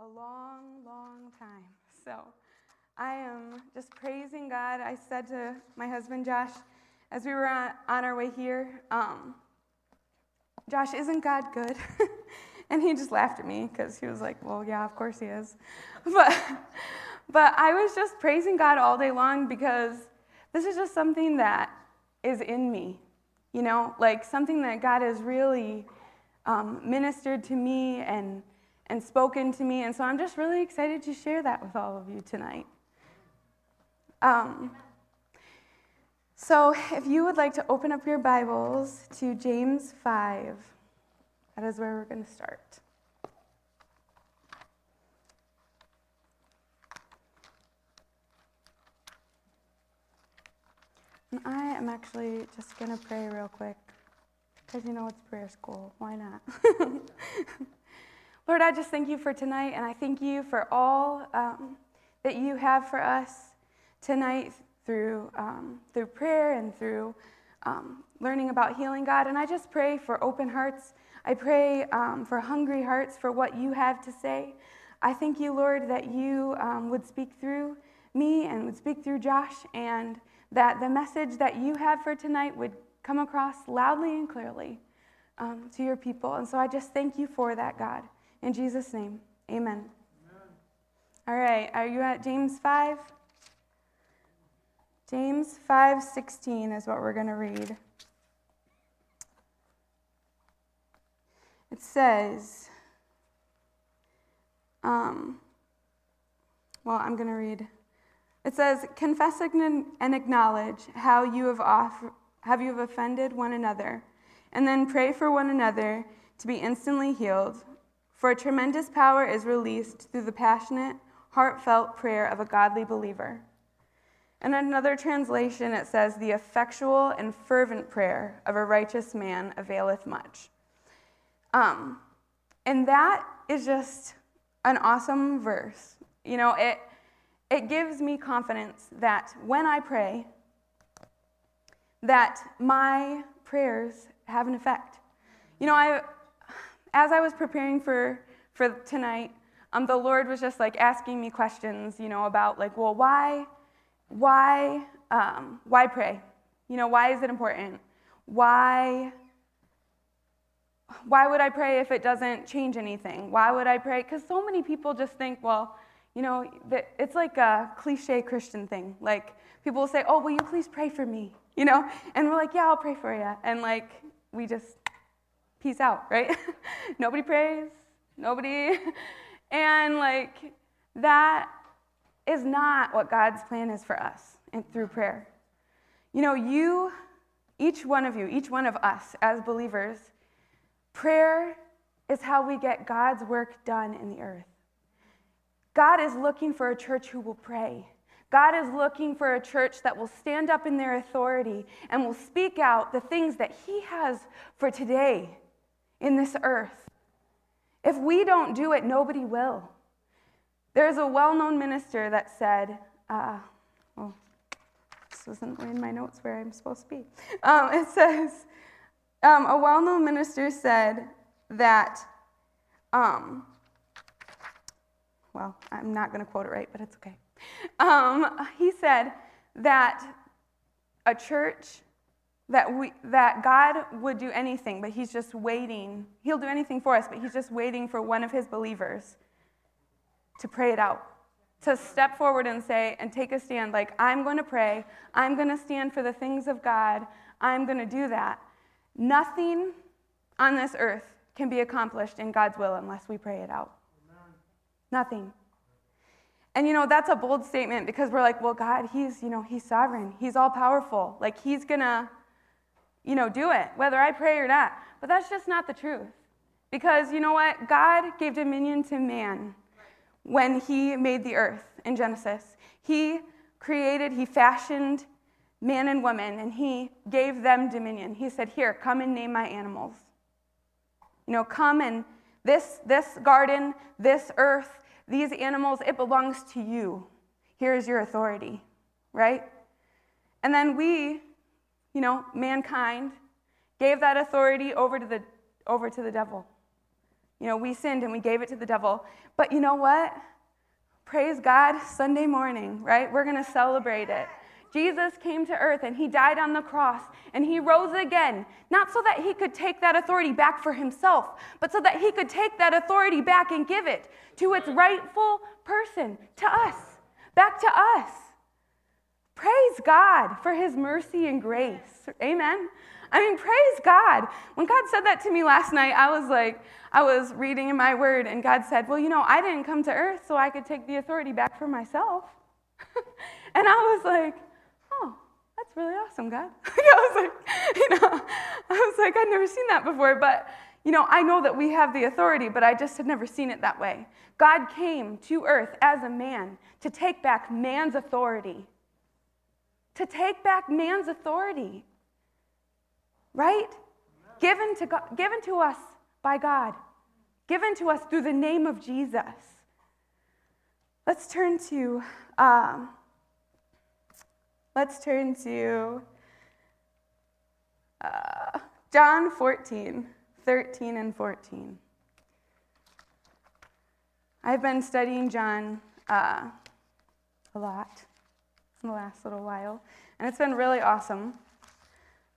a long, long time. So I am just praising God. I said to my husband Josh as we were on, our way here, um, Josh, isn't God good? and he just laughed at me because he was like, well, yeah, of course he is. But, but I was just praising God all day long because this is just something that is in me, you know, like something that God has really um, ministered to me and and spoken to me. And so I'm just really excited to share that with all of you tonight. Um, so if you would like to open up your Bibles to James 5, that is where we're going to start. And I am actually just going to pray real quick because you know it's prayer school. Why not? Lord, I just thank you for tonight, and I thank you for all um, that you have for us tonight through, um, through prayer and through um, learning about healing, God. And I just pray for open hearts. I pray um, for hungry hearts for what you have to say. I thank you, Lord, that you um, would speak through me and would speak through Josh, and that the message that you have for tonight would come across loudly and clearly um, to your people. And so I just thank you for that, God. In Jesus' name, amen. amen. All right, are you at James 5? James 5:16 is what we're going to read. It says, um, well, I'm going to read. It says, "Confess and acknowledge how you have off, have you have offended one another, and then pray for one another to be instantly healed." For a tremendous power is released through the passionate, heartfelt prayer of a godly believer. In another translation, it says, The effectual and fervent prayer of a righteous man availeth much. Um, and that is just an awesome verse. You know, it, it gives me confidence that when I pray, that my prayers have an effect. You know, I, as I was preparing for, for tonight, um, the Lord was just like asking me questions, you know, about like, well, why, why, um, why pray? You know, why is it important? Why, why would I pray if it doesn't change anything? Why would I pray? Because so many people just think, well, you know, it's like a cliche Christian thing. Like people will say, oh, will you please pray for me? You know, and we're like, yeah, I'll pray for you. And like we just peace out, right? nobody prays, nobody. and like that is not what God's plan is for us and through prayer. You know, you, each one of you, each one of us as believers, prayer is how we get God's work done in the earth. God is looking for a church who will pray. God is looking for a church that will stand up in their authority and will speak out the things that He has for today in this earth. If we don't do it, nobody will. There's a well known minister that said, uh, this wasn't in my notes where I'm supposed to be. Um, it says, um, a well known minister said that, um, well, I'm not going to quote it right, but it's okay. Um, he said that a church that, we, that God would do anything, but He's just waiting. He'll do anything for us, but He's just waiting for one of His believers to pray it out, to step forward and say, and take a stand like, I'm going to pray. I'm going to stand for the things of God. I'm going to do that. Nothing on this earth can be accomplished in God's will unless we pray it out. Amen. Nothing. And you know, that's a bold statement because we're like, well, God, He's, you know, He's sovereign. He's all powerful. Like, He's going to you know, do it, whether I pray or not. But that's just not the truth. Because you know what? God gave dominion to man when he made the earth in Genesis. He created, he fashioned man and woman, and he gave them dominion. He said, Here, come and name my animals. You know, come and this, this garden, this earth, these animals, it belongs to you. Here is your authority, right? And then we you know, mankind, gave that authority over to the, over to the devil. You know, we sinned and we gave it to the devil. But you know what? Praise God, Sunday morning, right? We're going to celebrate it. Jesus came to earth and he died on the cross and he rose again, not so that he could take that authority back for himself, but so that he could take that authority back and give it to its rightful person, to us, back to us. Praise God for his mercy and grace. Amen. I mean, praise God. When God said that to me last night, I was like, I was reading in my word, and God said, Well, you know, I didn't come to earth so I could take the authority back for myself. and I was like, Oh, that's really awesome, God. I was like, you know, I was like, I'd never seen that before, but you know, I know that we have the authority, but I just had never seen it that way. God came to earth as a man to take back man's authority. To take back man's authority right? Given to, God, given to us by God, given to us through the name of Jesus. Let's turn to, um, let's turn to uh, John 14, 13 and 14. I've been studying John uh, a lot in the last little while, and it's been really awesome.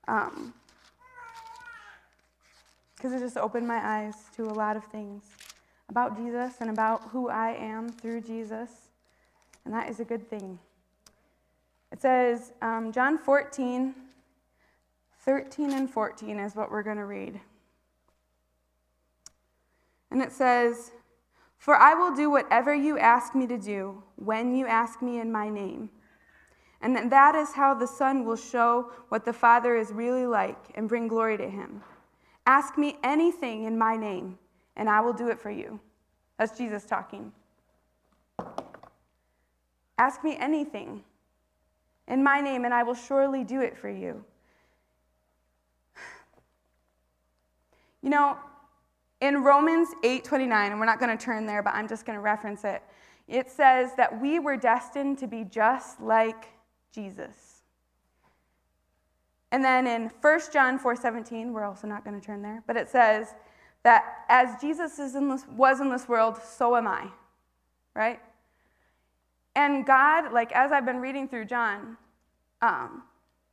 Um, because it just opened my eyes to a lot of things about Jesus and about who I am through Jesus. And that is a good thing. It says, um, John 14, 13 and 14 is what we're going to read. And it says, For I will do whatever you ask me to do when you ask me in my name. And that is how the Son will show what the Father is really like and bring glory to him. Ask me anything in my name, and I will do it for you. That's Jesus talking. Ask me anything in my name, and I will surely do it for you. You know, in Romans 8:29, and we're not going to turn there, but I'm just going to reference it. It says that we were destined to be just like Jesus. And then in 1 John 4:17, we're also not going to turn there, but it says that as Jesus in this, was in this world, so am I. Right? And God, like as I've been reading through John, um,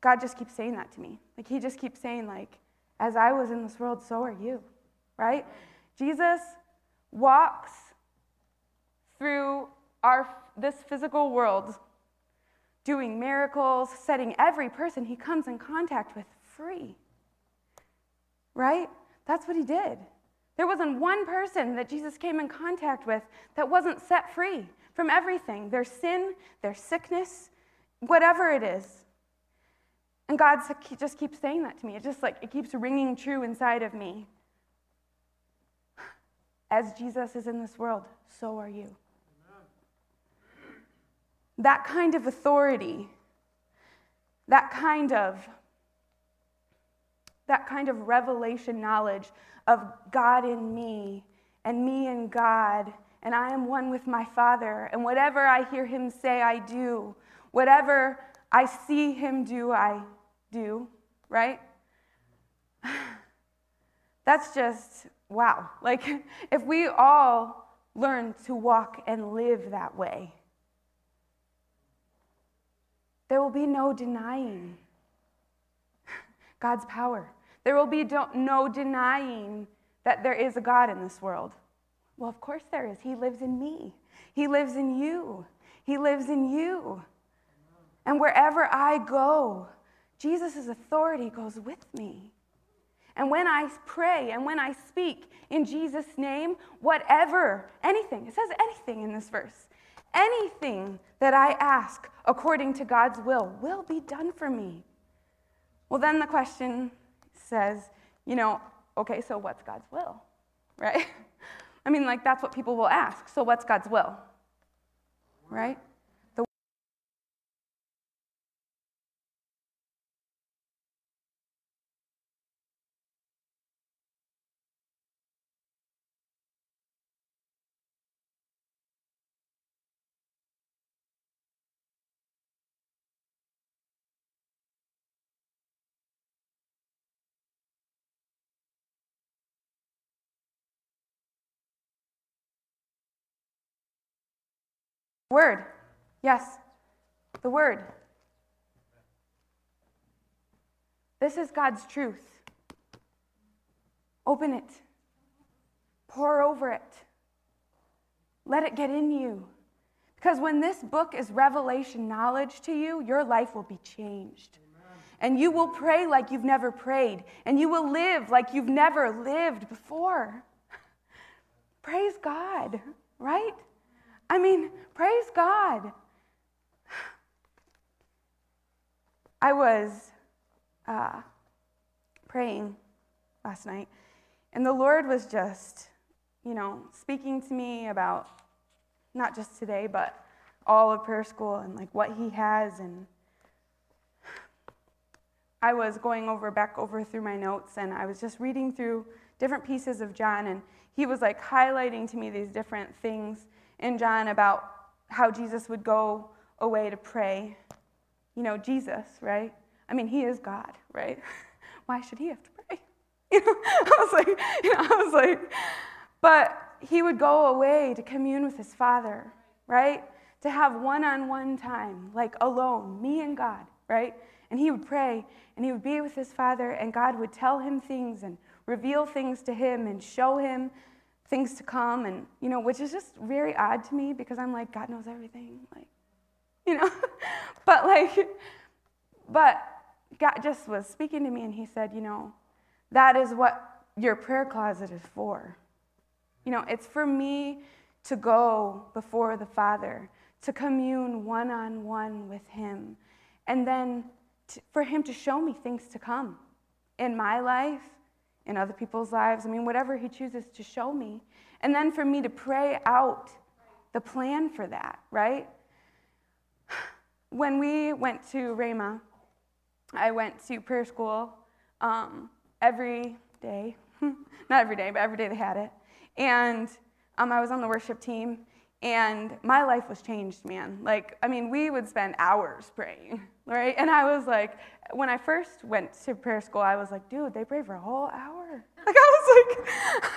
God just keeps saying that to me. Like he just keeps saying, like, as I was in this world, so are you. Right? Jesus walks through our this physical world doing miracles, setting every person he comes in contact with free. Right? That's what he did. There wasn't one person that Jesus came in contact with that wasn't set free from everything their sin, their sickness, whatever it is. And God just keeps saying that to me. It just like, it keeps ringing true inside of me. As Jesus is in this world, so are you that kind of authority, that kind of that kind of revelation knowledge of God in me and me in God, and I am one with my Father, and whatever I hear him say, I do. Whatever I see him do, I do, right? That's just wow. Like, if we all learn to walk and live that way, there will be no denying God's power. There will be no denying that there is a God in this world. Well, of course there is. He lives in me, He lives in you. He lives in you. And wherever I go, Jesus' authority goes with me. And when I pray and when I speak in Jesus' name, whatever, anything, it says anything in this verse, Anything that I ask according to God's will will be done for me. Well, then the question says, you know, okay, so what's God's will? Right? I mean, like, that's what people will ask. So, what's God's will? Right? Word. Yes. The Word. This is God's truth. Open it. Pore over it. Let it get in you. Because when this book is revelation knowledge to you, your life will be changed. And you will pray like you've never prayed. And you will live like you've never lived before. Praise God, right? I mean, praise God. I was uh, praying last night, and the Lord was just, you know, speaking to me about not just today, but all of prayer school and like what He has. And I was going over back over through my notes, and I was just reading through different pieces of John, and He was like highlighting to me these different things in John about how Jesus would go away to pray. You know, Jesus, right? I mean, he is God, right? Why should he have to pray? You know, I was like, you know, I was like, but he would go away to commune with his Father, right? To have one on one time, like alone, me and God, right? And he would pray and he would be with his Father, and God would tell him things and reveal things to him and show him things to come and you know which is just very odd to me because i'm like god knows everything like you know but like but god just was speaking to me and he said you know that is what your prayer closet is for. You know it's for me to go before the father to commune one-on-one with him and then to, for him to show me things to come in my life in other people's lives. I mean, whatever He chooses to show me. And then for me to pray out the plan for that, right? When we went to Rhema, I went to prayer school um, every day. Not every day, but every day they had it. And um, I was on the worship team, and my life was changed, man. Like, I mean, we would spend hours praying, right? And I was like, when I first went to prayer school, I was like, dude, they pray for a whole hour. Like, I was like,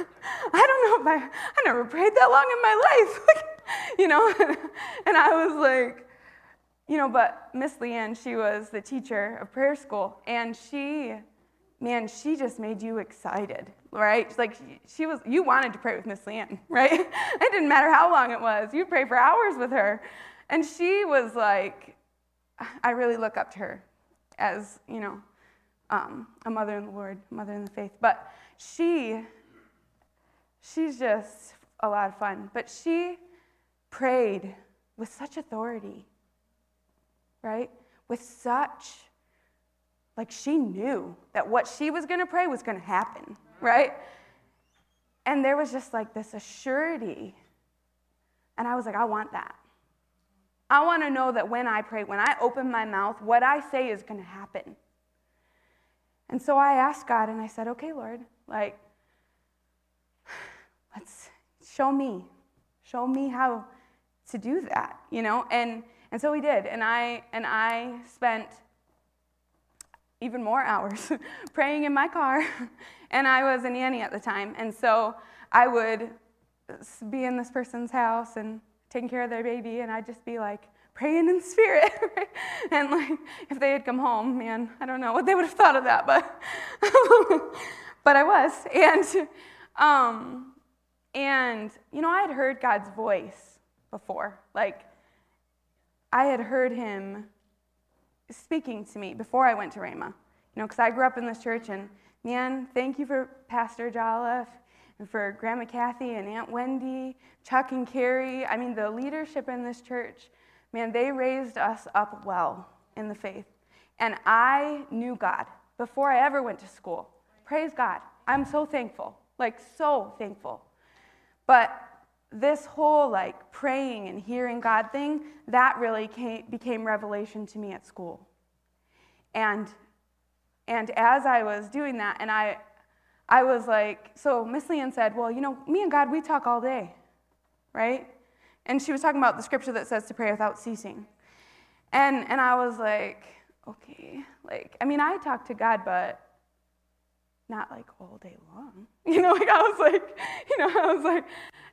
I don't know if I, I never prayed that long in my life. Like, you know? and I was like, you know, but Miss Leanne, she was the teacher of prayer school, and she, man, she just made you excited, right? Like, she was, you wanted to pray with Miss Leanne, right? it didn't matter how long it was. You'd pray for hours with her. And she was like, I really look up to her as, you know, um, a mother in the Lord, mother in the faith. But she, she's just a lot of fun. But she prayed with such authority, right? With such, like she knew that what she was going to pray was going to happen, right? And there was just like this assurity. And I was like, I want that. I want to know that when I pray, when I open my mouth, what I say is going to happen. And so I asked God and I said, okay, Lord, like, let's show me. Show me how to do that, you know? And and so we did. And I and I spent even more hours praying in my car. and I was a nanny at the time. And so I would be in this person's house and taking care of their baby, and I'd just be like praying in spirit. and like, if they had come home, man, I don't know what they would have thought of that, but but I was. And um, and you know, I had heard God's voice before. Like, I had heard Him speaking to me before I went to Rhema. You know, because I grew up in this church, and man, thank you for Pastor Jolliffe and for Grandma Kathy and Aunt Wendy, Chuck and Carrie. I mean, the leadership in this church, man, they raised us up well in the faith. And I knew God before I ever went to school. Praise God. I'm so thankful, like, so thankful. But this whole like praying and hearing God thing, that really came, became revelation to me at school. And and as I was doing that, and I I was like, so Miss Leanne said, Well, you know, me and God, we talk all day, right? And she was talking about the scripture that says to pray without ceasing. And, and I was like, okay. Like, I mean, I talk to God, but not like all day long. You know, like I was like, you know, I was like,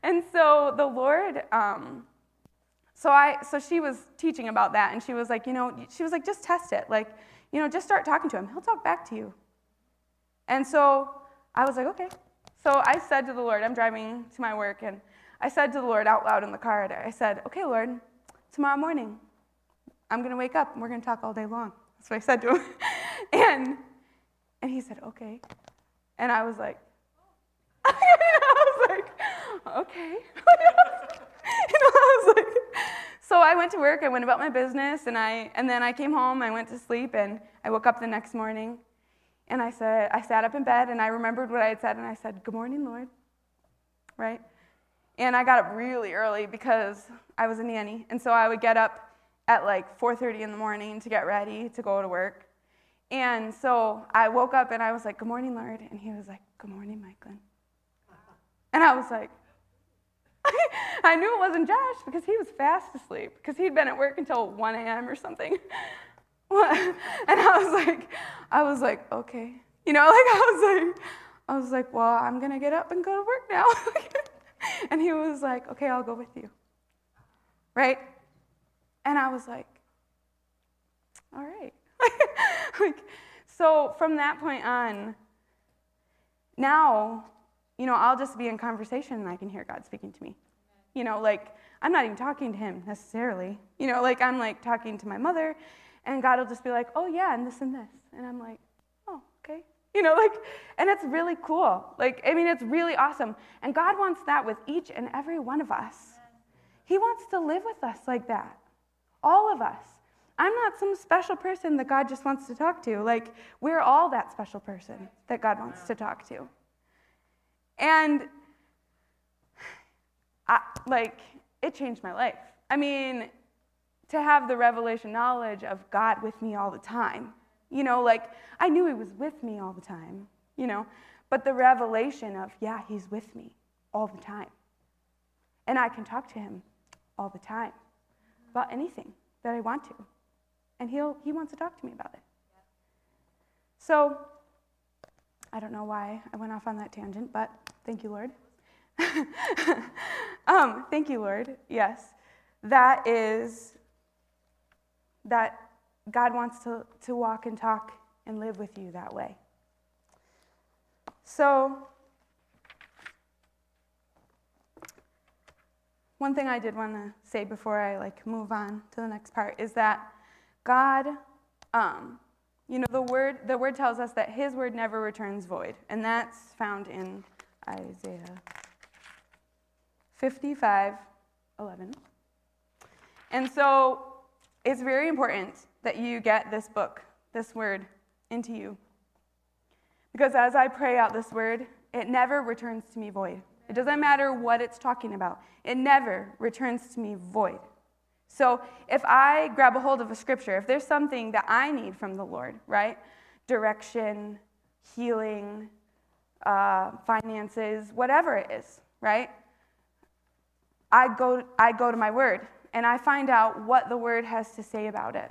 and so the Lord um, So I so she was teaching about that and she was like, you know, she was like just test it. Like, you know, just start talking to him. He'll talk back to you. And so I was like, okay. So I said to the Lord, I'm driving to my work and I said to the Lord out loud in the car, I said, okay, Lord, tomorrow morning, I'm going to wake up and we're going to talk all day long. That's what I said to him. and, and he said, okay. And I was like, I was like, okay. you know, I was like, so I went to work, I went about my business, and, I, and then I came home, I went to sleep, and I woke up the next morning, and I said, I sat up in bed, and I remembered what I had said, and I said, good morning, Lord, right? And I got up really early because I was a nanny, and so I would get up at like 4.30 in the morning to get ready to go to work. And so I woke up and I was like, Good morning, Lord. And he was like, Good morning, Michael. And I was like, I knew it wasn't Josh because he was fast asleep because he'd been at work until 1 a.m. or something. and I was like, I was like, okay. You know, like I was like, I was like, well, I'm going to get up and go to work now. and he was like, okay, I'll go with you. Right? And I was like, all right. like, so from that point on, now, you know, I'll just be in conversation and I can hear God speaking to me. You know, like, I'm not even talking to him necessarily. You know, like, I'm like talking to my mother, and God will just be like, oh, yeah, and this and this. And I'm like, oh, okay. You know, like, and it's really cool. Like, I mean, it's really awesome. And God wants that with each and every one of us. He wants to live with us like that. All of us. I'm not some special person that God just wants to talk to. Like, we're all that special person that God wants to talk to. And, I, like, it changed my life. I mean, to have the revelation knowledge of God with me all the time. You know, like, I knew He was with me all the time, you know, but the revelation of, yeah, He's with me all the time. And I can talk to Him all the time about anything that I want to. And he'll, he wants to talk to me about it. So, I don't know why I went off on that tangent, but thank you, Lord. um, thank you, Lord. Yes. That is, that God wants to, to walk and talk and live with you that way. So, one thing I did want to say before I like move on to the next part is that God, um, you know, the word the word tells us that His word never returns void, and that's found in Isaiah 55, 11. And so it's very important that you get this book, this word, into you. Because as I pray out this word, it never returns to me void. It doesn't matter what it's talking about, it never returns to me void. So if I grab a hold of a scripture, if there's something that I need from the Lord, right? Direction, healing, uh, finances, whatever it is, right? I go, I go to my word and I find out what the word has to say about it.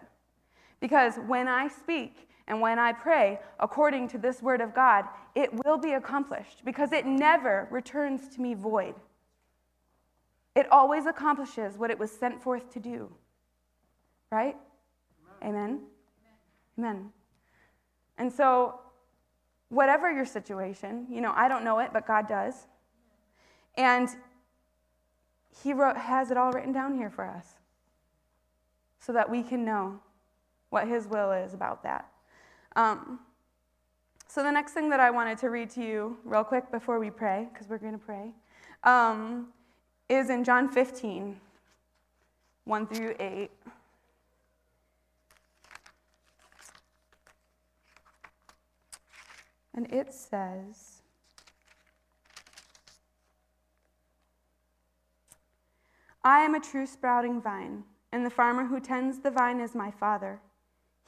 Because when I speak, and when I pray according to this word of God, it will be accomplished because it never returns to me void. It always accomplishes what it was sent forth to do. Right? Amen? Amen. Amen. And so, whatever your situation, you know, I don't know it, but God does. And He wrote, has it all written down here for us so that we can know what His will is about that. Um, so, the next thing that I wanted to read to you, real quick, before we pray, because we're going to pray, um, is in John 15, 1 through 8. And it says, I am a true sprouting vine, and the farmer who tends the vine is my Father.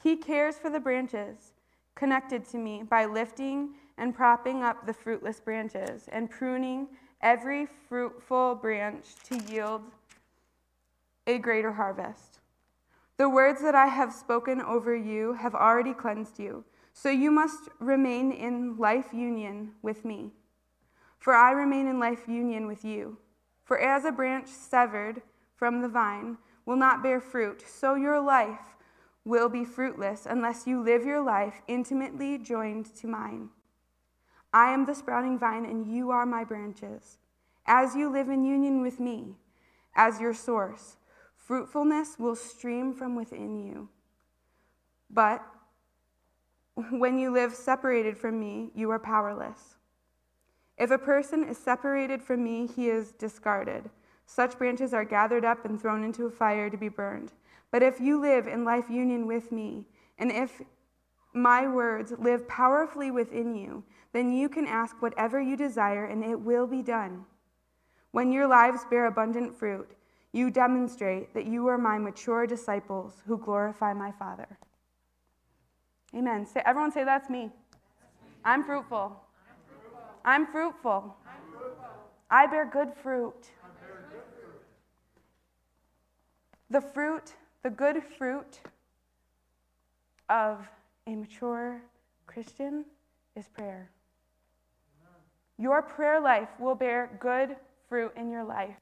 He cares for the branches connected to me by lifting and propping up the fruitless branches and pruning every fruitful branch to yield a greater harvest. The words that I have spoken over you have already cleansed you, so you must remain in life union with me. For I remain in life union with you. For as a branch severed from the vine will not bear fruit, so your life will be fruitless unless you live your life intimately joined to mine. I am the sprouting vine, and you are my branches. As you live in union with me as your source, fruitfulness will stream from within you. But when you live separated from me, you are powerless. If a person is separated from me, he is discarded. Such branches are gathered up and thrown into a fire to be burned. But if you live in life union with me, and if my words live powerfully within you, then you can ask whatever you desire, and it will be done. When your lives bear abundant fruit, you demonstrate that you are my mature disciples who glorify my Father. Amen. Say, everyone say, That's me. I'm fruitful. I'm fruitful. I bear good fruit. The fruit, the good fruit of a mature Christian is prayer. Your prayer life will bear good fruit in your life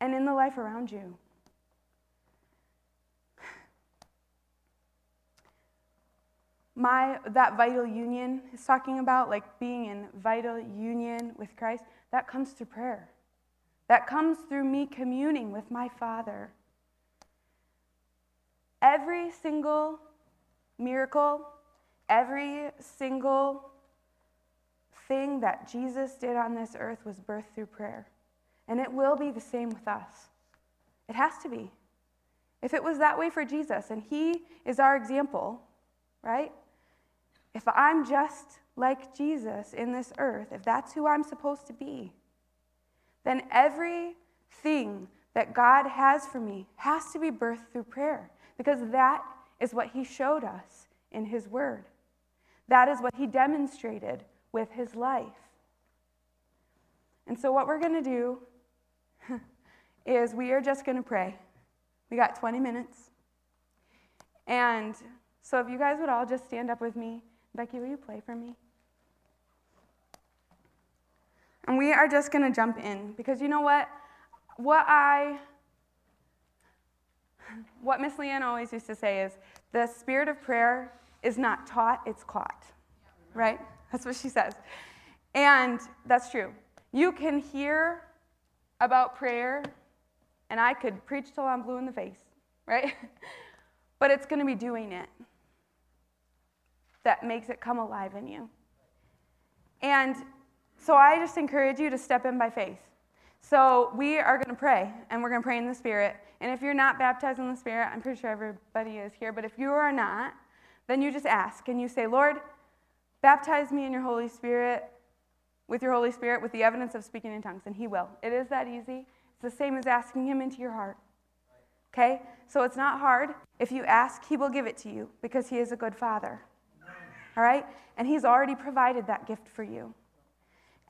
and in the life around you. My that vital union is talking about like being in vital union with christ that comes through prayer. That comes through me communing with my father. Every single miracle every single thing that jesus did on this earth was birthed through prayer. And it will be the same with us. It has to be. If it was that way for jesus and he is our example right if I'm just like Jesus in this earth, if that's who I'm supposed to be, then everything that God has for me has to be birthed through prayer because that is what He showed us in His Word. That is what He demonstrated with His life. And so, what we're going to do is we are just going to pray. We got 20 minutes. And so, if you guys would all just stand up with me. Becky, will you play for me? And we are just going to jump in because you know what? What I, what Miss Leanne always used to say is the spirit of prayer is not taught, it's caught. Right? That's what she says. And that's true. You can hear about prayer, and I could preach till I'm blue in the face, right? but it's going to be doing it that makes it come alive in you. And so I just encourage you to step in by faith. So we are going to pray, and we're going to pray in the Spirit. And if you're not baptized in the Spirit, I'm pretty sure everybody is here, but if you are not, then you just ask and you say, Lord, baptize me in your Holy Spirit, with your Holy Spirit, with the evidence of speaking in tongues. And He will. It is that easy. It's the same as asking Him into your heart. Okay? So it's not hard. If you ask, He will give it to you because He is a good Father all right? And He's already provided that gift for you.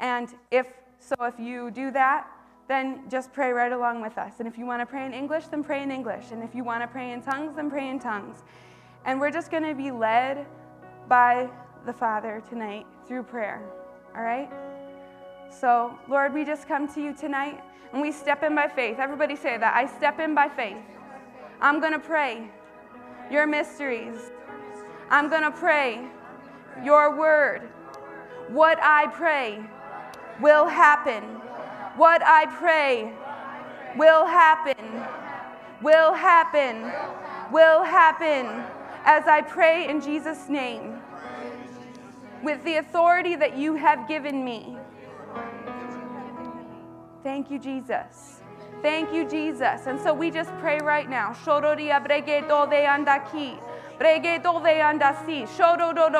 And if so, if you do that, then just pray right along with us. And if you want to pray in English, then pray in English. And if you want to pray in tongues, then pray in tongues. And we're just going to be led by the Father tonight through prayer, all right? So, Lord, we just come to you tonight and we step in by faith. Everybody say that. I step in by faith. I'm going to pray your mysteries. I'm going to pray your word. What I pray will happen. What I pray will happen. Will happen. Will happen. As I pray in Jesus' name. With the authority that you have given me. Thank you, Jesus. Thank you, Jesus. And so we just pray right now.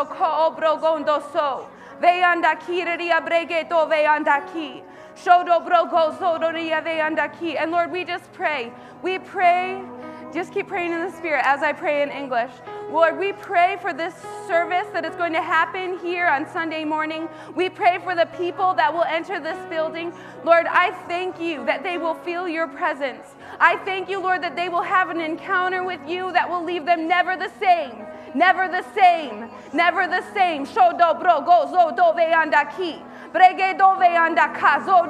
Ko so. Ve anda kiriria brege do ve anda ki. Shodo brogo zodoria ve anda ki. And Lord, we just pray. We pray, just keep praying in the Spirit as I pray in English. Lord, we pray for this service that is going to happen here on Sunday morning. We pray for the people that will enter this building. Lord, I thank you that they will feel your presence. I thank you, Lord, that they will have an encounter with you that will leave them never the same. Never the same. Never the same. Shodo bro go zo do ve anda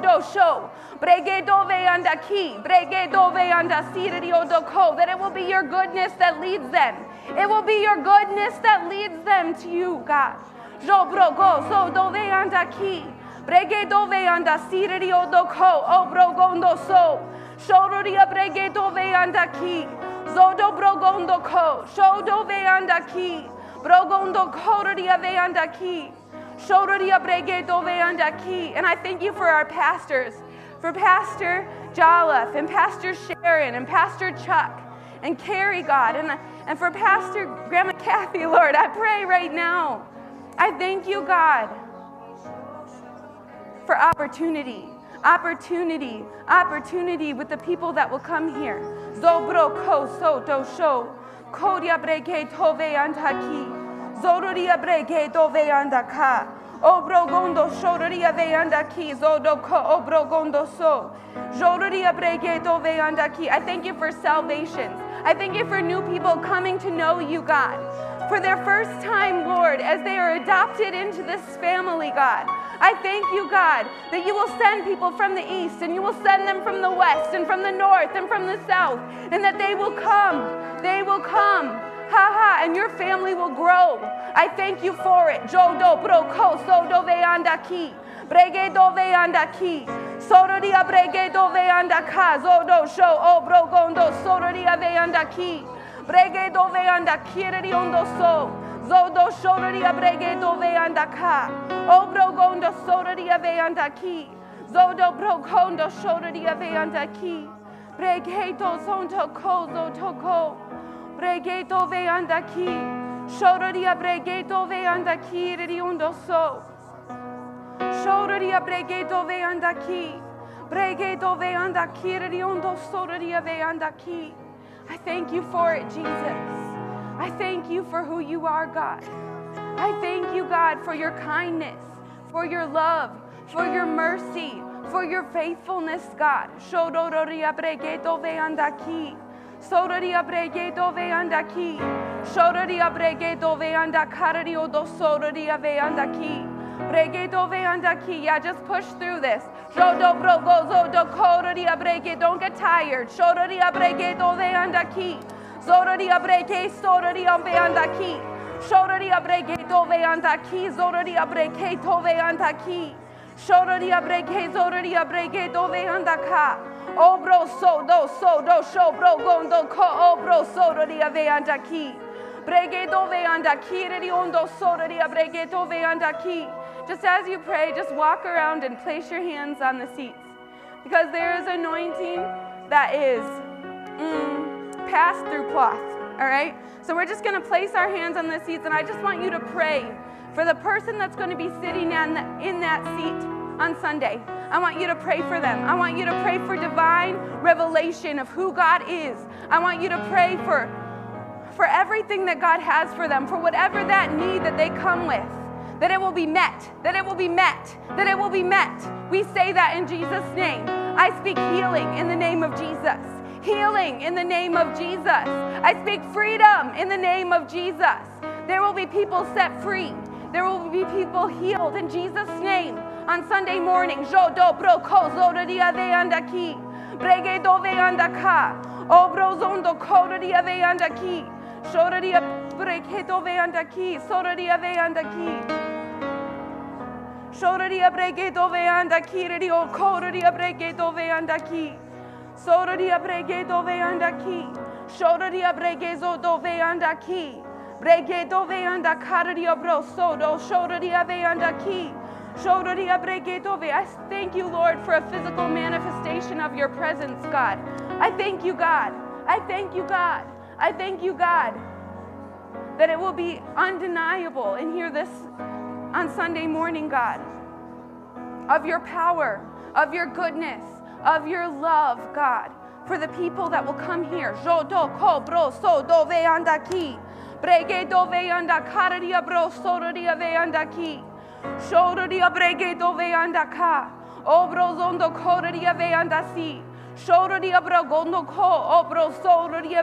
do show. Brege dove anda ki. Do ko. That it will be your goodness that leads them. It will be your goodness that leads them to you, God. So dove anda ki. Brege dove anda sirio do ko. O brogondo so. Shoruria brege dove anda ki. Zodo brogondo ko. Shodo ve anda ki. Brogondo koruria ve anda ki. And I thank you for our pastors, for Pastor Jolliffe and Pastor Sharon and Pastor Chuck and Carrie, God, and, and for Pastor Grandma Kathy, Lord. I pray right now. I thank you, God, for opportunity, opportunity, opportunity with the people that will come here. Zobro ko so do sho, kodia breke tove antaki. Zoruria brege dove anda ka. Obrogondo shoruria ve anda ki. Zodo ko obrogondo so. Joruria brege dove anda ki. I thank you for salvation. I thank you for new people coming to know you, God. For their first time, Lord, as they are adopted into this family, God. I thank you, God, that you will send people from the east and you will send them from the west and from the north and from the south, and that they will come. They will come Ha ha, and your family will grow. I thank you for it. Jodo broko sodo veanda ki. Brege do veanda ki. Sororia brege do veanda ka. Zodo show o brogondo sororia veanda ki. Brege do veanda kireri ondo so. Zodo shoria brege do veanda ka. O brogondo sororia veanda ki. Zodo brogondo shoria veanda ki. Brege do zonto ko zo toko. Bregeto ve andaki. Shodoria bregeto ve andaki riondo so. Shodoria bregeto ve andaki. Bregeto ve andaki riondo sodoria ve andaki. I thank you for it, Jesus. I thank you for who you are, God. I thank you, God, for your kindness, for your love, for your mercy, for your faithfulness, God. Shodoria bregeto ve andaki. Soraria bregedo ve andaki. Shoraria bregedo ve andakario do soraria ve ve andaki. Yeah, just push through this. Don't get tired. Zoraria brege soraria ve andaki. Shoraria bregedo ve andaki. Zoraria brege to ve andaki. Shoraria brege zoraria brege do ve andaka. Obro so do so do sho bro gondo ko obro so do dia ve andaki. Brege do ve andaki ri ondo so do dia brege do ve andaki. Just as you pray, just walk around and place your hands on the seats. Because there is anointing that is mm, passed through cloth. All right? So we're just going to place our hands on the seats, and I just want you to pray for the person that's going to be sitting in, the, in that seat on Sunday. I want you to pray for them. I want you to pray for divine revelation of who God is. I want you to pray for, for everything that God has for them, for whatever that need that they come with, that it will be met, that it will be met, that it will be met. We say that in Jesus' name. I speak healing in the name of Jesus. Healing in the name of Jesus. I speak freedom in the name of Jesus. There will be people set free. There will be people healed in Jesus' name on Sunday morning. Dia ve andaki. Dia ve andaki. Shoda dia brege do ve andaki. Soda dia ve andaki. Shoda dia brege do ve andaki. Rio kodo dia brege do ve andaki. Soda dia brege do ve andaki. Shoda dia brege zo do ve bro sodo. I thank you, Lord, for a physical manifestation of your presence, God. I thank you, God. I thank you, God. I thank you, God, that it will be undeniable and hear this on Sunday morning, God, of your power, of your goodness, of your love, God, for the people that will come here. Jodo ko bro so do ve andaki. Brege do ve andakaria bro so do ve andaki. Shodoria brege do veanda ka. Obro zondo kodoria veanda si. Shodoria bragondo ko. Obro sodoria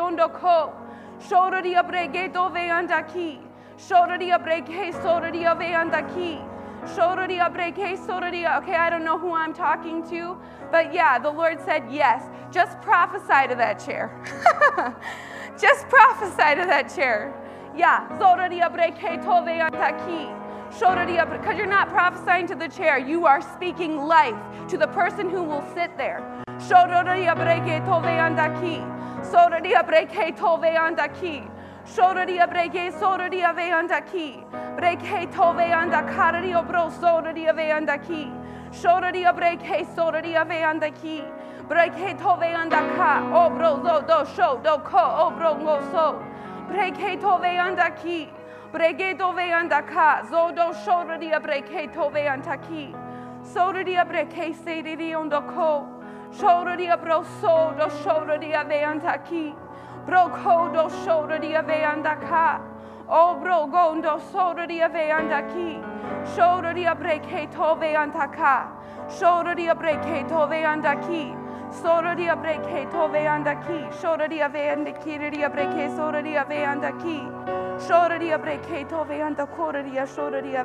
ondo ko. Shodoria brege do veanda ki. Shodoria brege sodoria veanda ki. Shoraria breke soraria. Okay, I don't know who I'm talking to, but yeah, the Lord said yes. Just prophesy to that chair. Just prophesy to that chair. Yeah. Zoraria breke tove antaki. Because you're not prophesying to the chair, you are speaking life to the person who will sit there. Shoraria breke tove andaki. Soraria breke tove andaki. Shoraria breke soraria ve andaki. Breke tove andakario bro soraria ve andaki. Shoraria breke soraria ve andaki. Breke tove andaka. O bro zo do sho do ko o bro ngo so. Breke tove andaki. Breke tove andaka. Zo do shoraria breke tove andaki. Soraria breke seriri ondoko. Shoraria bro so do shoraria ve Bro ko do shoraria ve andaka. O bro gondo soraria ve andaki. Shoraria breke tove andaka. Shoraria breke tove andaki. Soraria breke tove andaki. Shoraria ve andaki. Ria breke soraria ve andaki. Shoraria breke tove andakoraria. Shoraria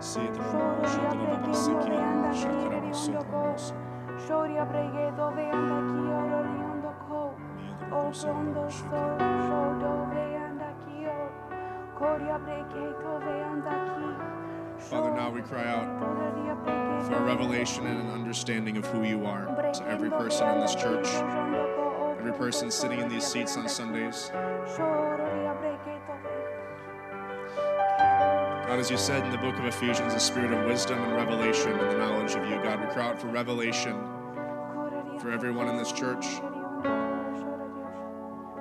soraria ve andaki. Shoraria breke tove andaki. Shoria breke tove andaki. Oriondo ko. O so shodo ve andaki. Koria breke tove andaki. Father, now we cry out for a revelation and an understanding of who you are to every person in this church, every person sitting in these seats on Sundays. God, as you said in the book of Ephesians, a spirit of wisdom and revelation and the knowledge of you. God, we cry out for revelation for everyone in this church,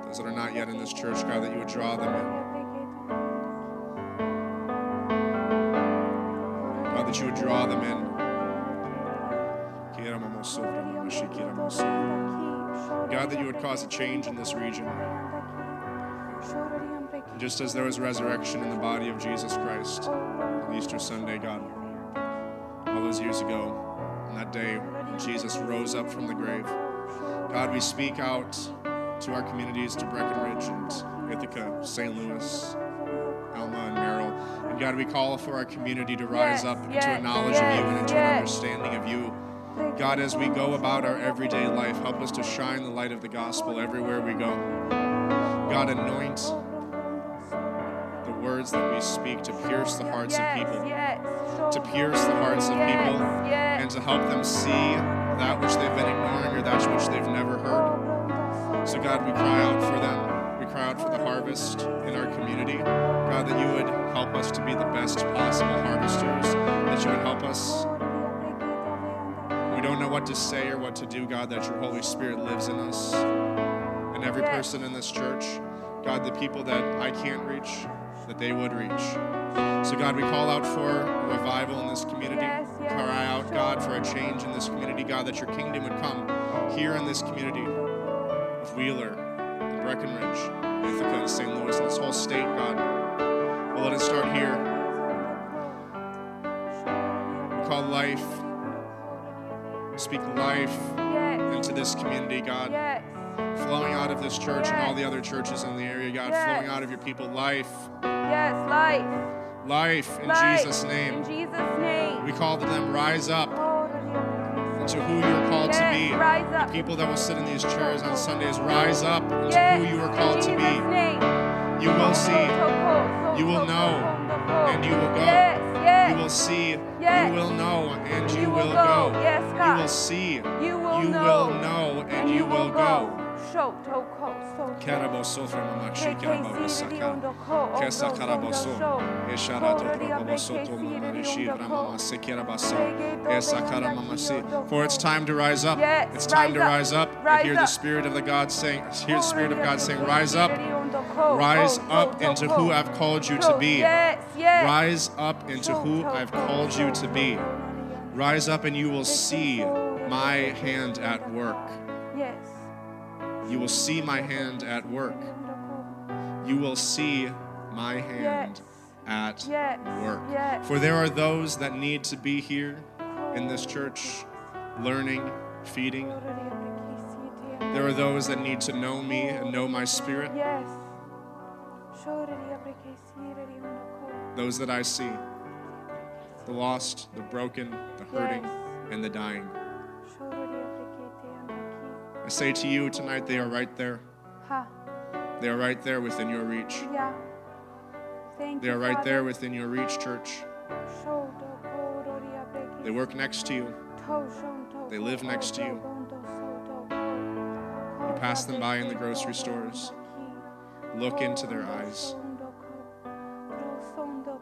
those that are not yet in this church, God, that you would draw them in. God, that you would draw them in. God, that you would cause a change in this region. Just as there was resurrection in the body of Jesus Christ on Easter Sunday, God, all those years ago, on that day when Jesus rose up from the grave, God, we speak out to our communities, to Breckenridge and Ithaca, St. Louis, Alma and Merrill. And God, we call for our community to rise Yes, up into a yes, knowledge of you and yes, into an understanding of you. God, as we go about our everyday life, help us to shine the light of the gospel everywhere we go. God, anoint words that we speak to pierce the hearts of people, Yes, to pierce the hearts of yes, people, yes. and to help them see that which they've been ignoring or that which they've never heard. So, God, we cry out for them. We cry out for the harvest in our community. God, that you would help us to be the best possible harvesters, that you would help us. We don't know what to say or what to do, God, that your Holy Spirit lives in us. And every Yes. person in this church, God, the people that I can't reach, that they would reach. So, God, we call out for revival in this community. Yes, yes. Cry out, God, for a change in this community. God, that your kingdom would come here in this community of Wheeler, and Breckenridge, Ithaca, and St. Louis, and this whole state, God. Well, let it start here. We call life, speak life into this community, God. yes, Flowing out of this church and all the other churches in the area, God. Yes. Flowing out of your people. Life, yes, life. life in life. Jesus' name. In Jesus' name. We call to them, rise up Yes, into who you're called to be. rise up. The people that will sit in these chairs on Sundays, rise up into Yes, who you are called to be. name. You will see, you will know, and you will go. Yes, yes. you will see, Yes. you will know, and you, You will will go. go. Yes, You will see, You will you know. will know, and you will go. Show toko so. Karaboso Framamashi Karababosaka. Kesa Karaboso. Esharato Raboso Tomamarishi Ramamase Karabaso. Esa Karamamase. For it's time to rise up. It's time to rise up. I hear the. Spirit of the God saying, hear the Spirit of God saying, rise up. Rise up into who I've called you to be. Rise up into who I've called you to be. Rise up and you will see my hand at work. Yes. You will see my hand at work. You will see my hand at Yes. work. Yes. For there are those that need to be here in this church, learning, feeding. There are those that need to know me and know my spirit. Yes. Those that I see the lost, the broken, the hurting, Yes. and the dying. I say to you tonight, they are right there. Ha. They are right there within your reach. Yeah. Thank They are right there within your reach, church. They work next to you. They live next to you. You pass them by in the grocery stores. Look into their eyes.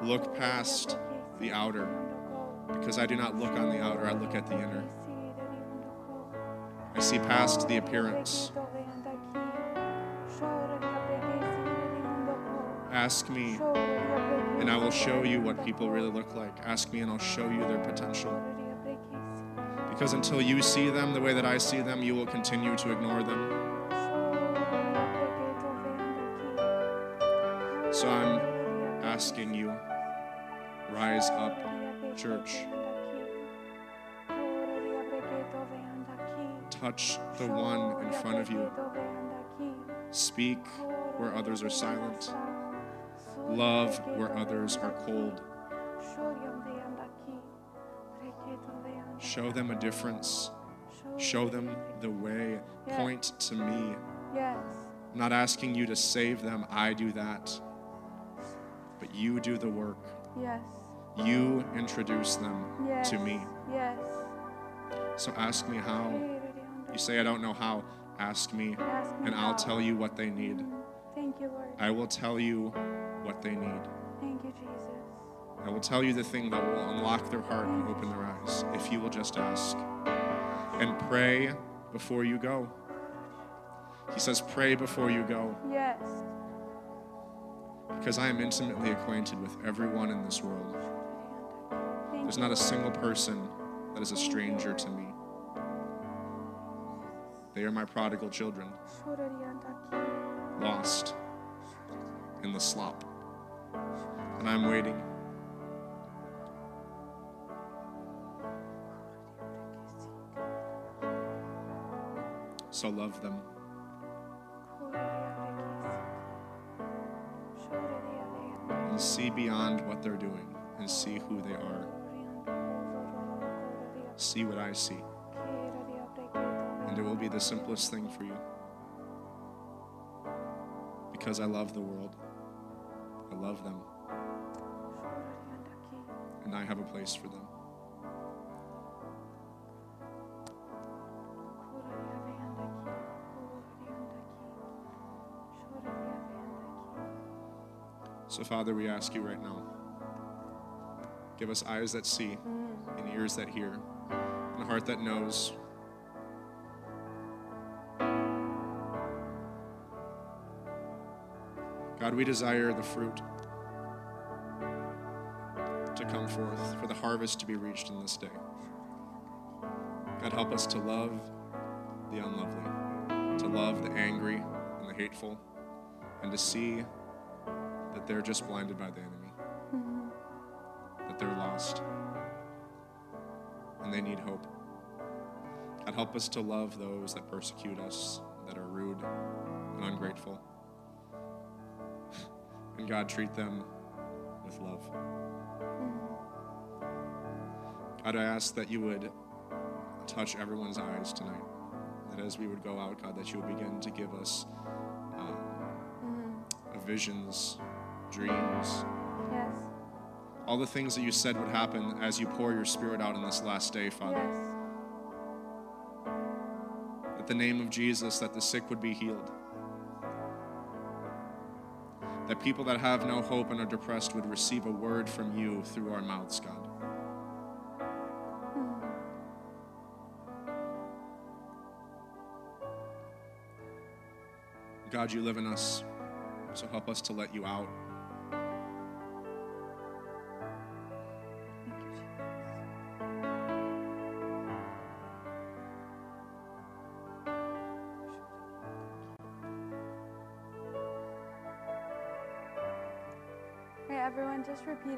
Look past the outer. Because I do not look on the outer, I look at the inner. I see past the appearance. Ask me, and I will show you what people really look like. Ask me, and I'll show you their potential. Because until you see them the way that I see them, you will continue to ignore them. So I'm asking you, rise up, church. Touch the one in front of you. Speak where others are silent. Love where others are cold. Show them a difference. Show them the way. Point to me. I'm not asking you to save them, I do that. But you do the work. Yes. You introduce them Yes. to me. Yes. So ask me how. You say, I don't know how. Ask me, Ask me and I'll tell you what they need. Thank you, Lord. I will tell you what they need. Thank you, Jesus. I will tell you the thing that will unlock their heart and open their eyes if you will just ask. And pray before you go. He says, Pray before you go, Yes. because I am intimately acquainted with everyone in this world. There's not a single person that is a stranger to me. They are my prodigal children, lost in the slop. And I'm waiting. So love them. and see beyond what they're doing and see who they are. See what I see. And it will be the simplest thing for you. Because I love the world. I love them. And I have a place for them. So, Father, we ask you right now give us eyes that see, and ears that hear, and a heart that knows. God, we desire the fruit to come forth, for the harvest to be reached in this day. God, help us to love the unlovely, to love the angry and the hateful, and to see that they're just blinded by the enemy, mm-hmm. that they're lost, and they need hope. God, help us to love those that persecute us, that are rude and ungrateful. And God, treat them with love. God, I ask that you would touch everyone's eyes tonight. That as we would go out, God, that you would begin to give us um, visions, dreams, Yes. all the things that you said would happen as you pour your spirit out in this last day, Father. Yes. at the name of Jesus, that the sick would be healed. That people that have no hope and are depressed would receive a word from you through our mouths, God. God, you live in us, so help us to let you out.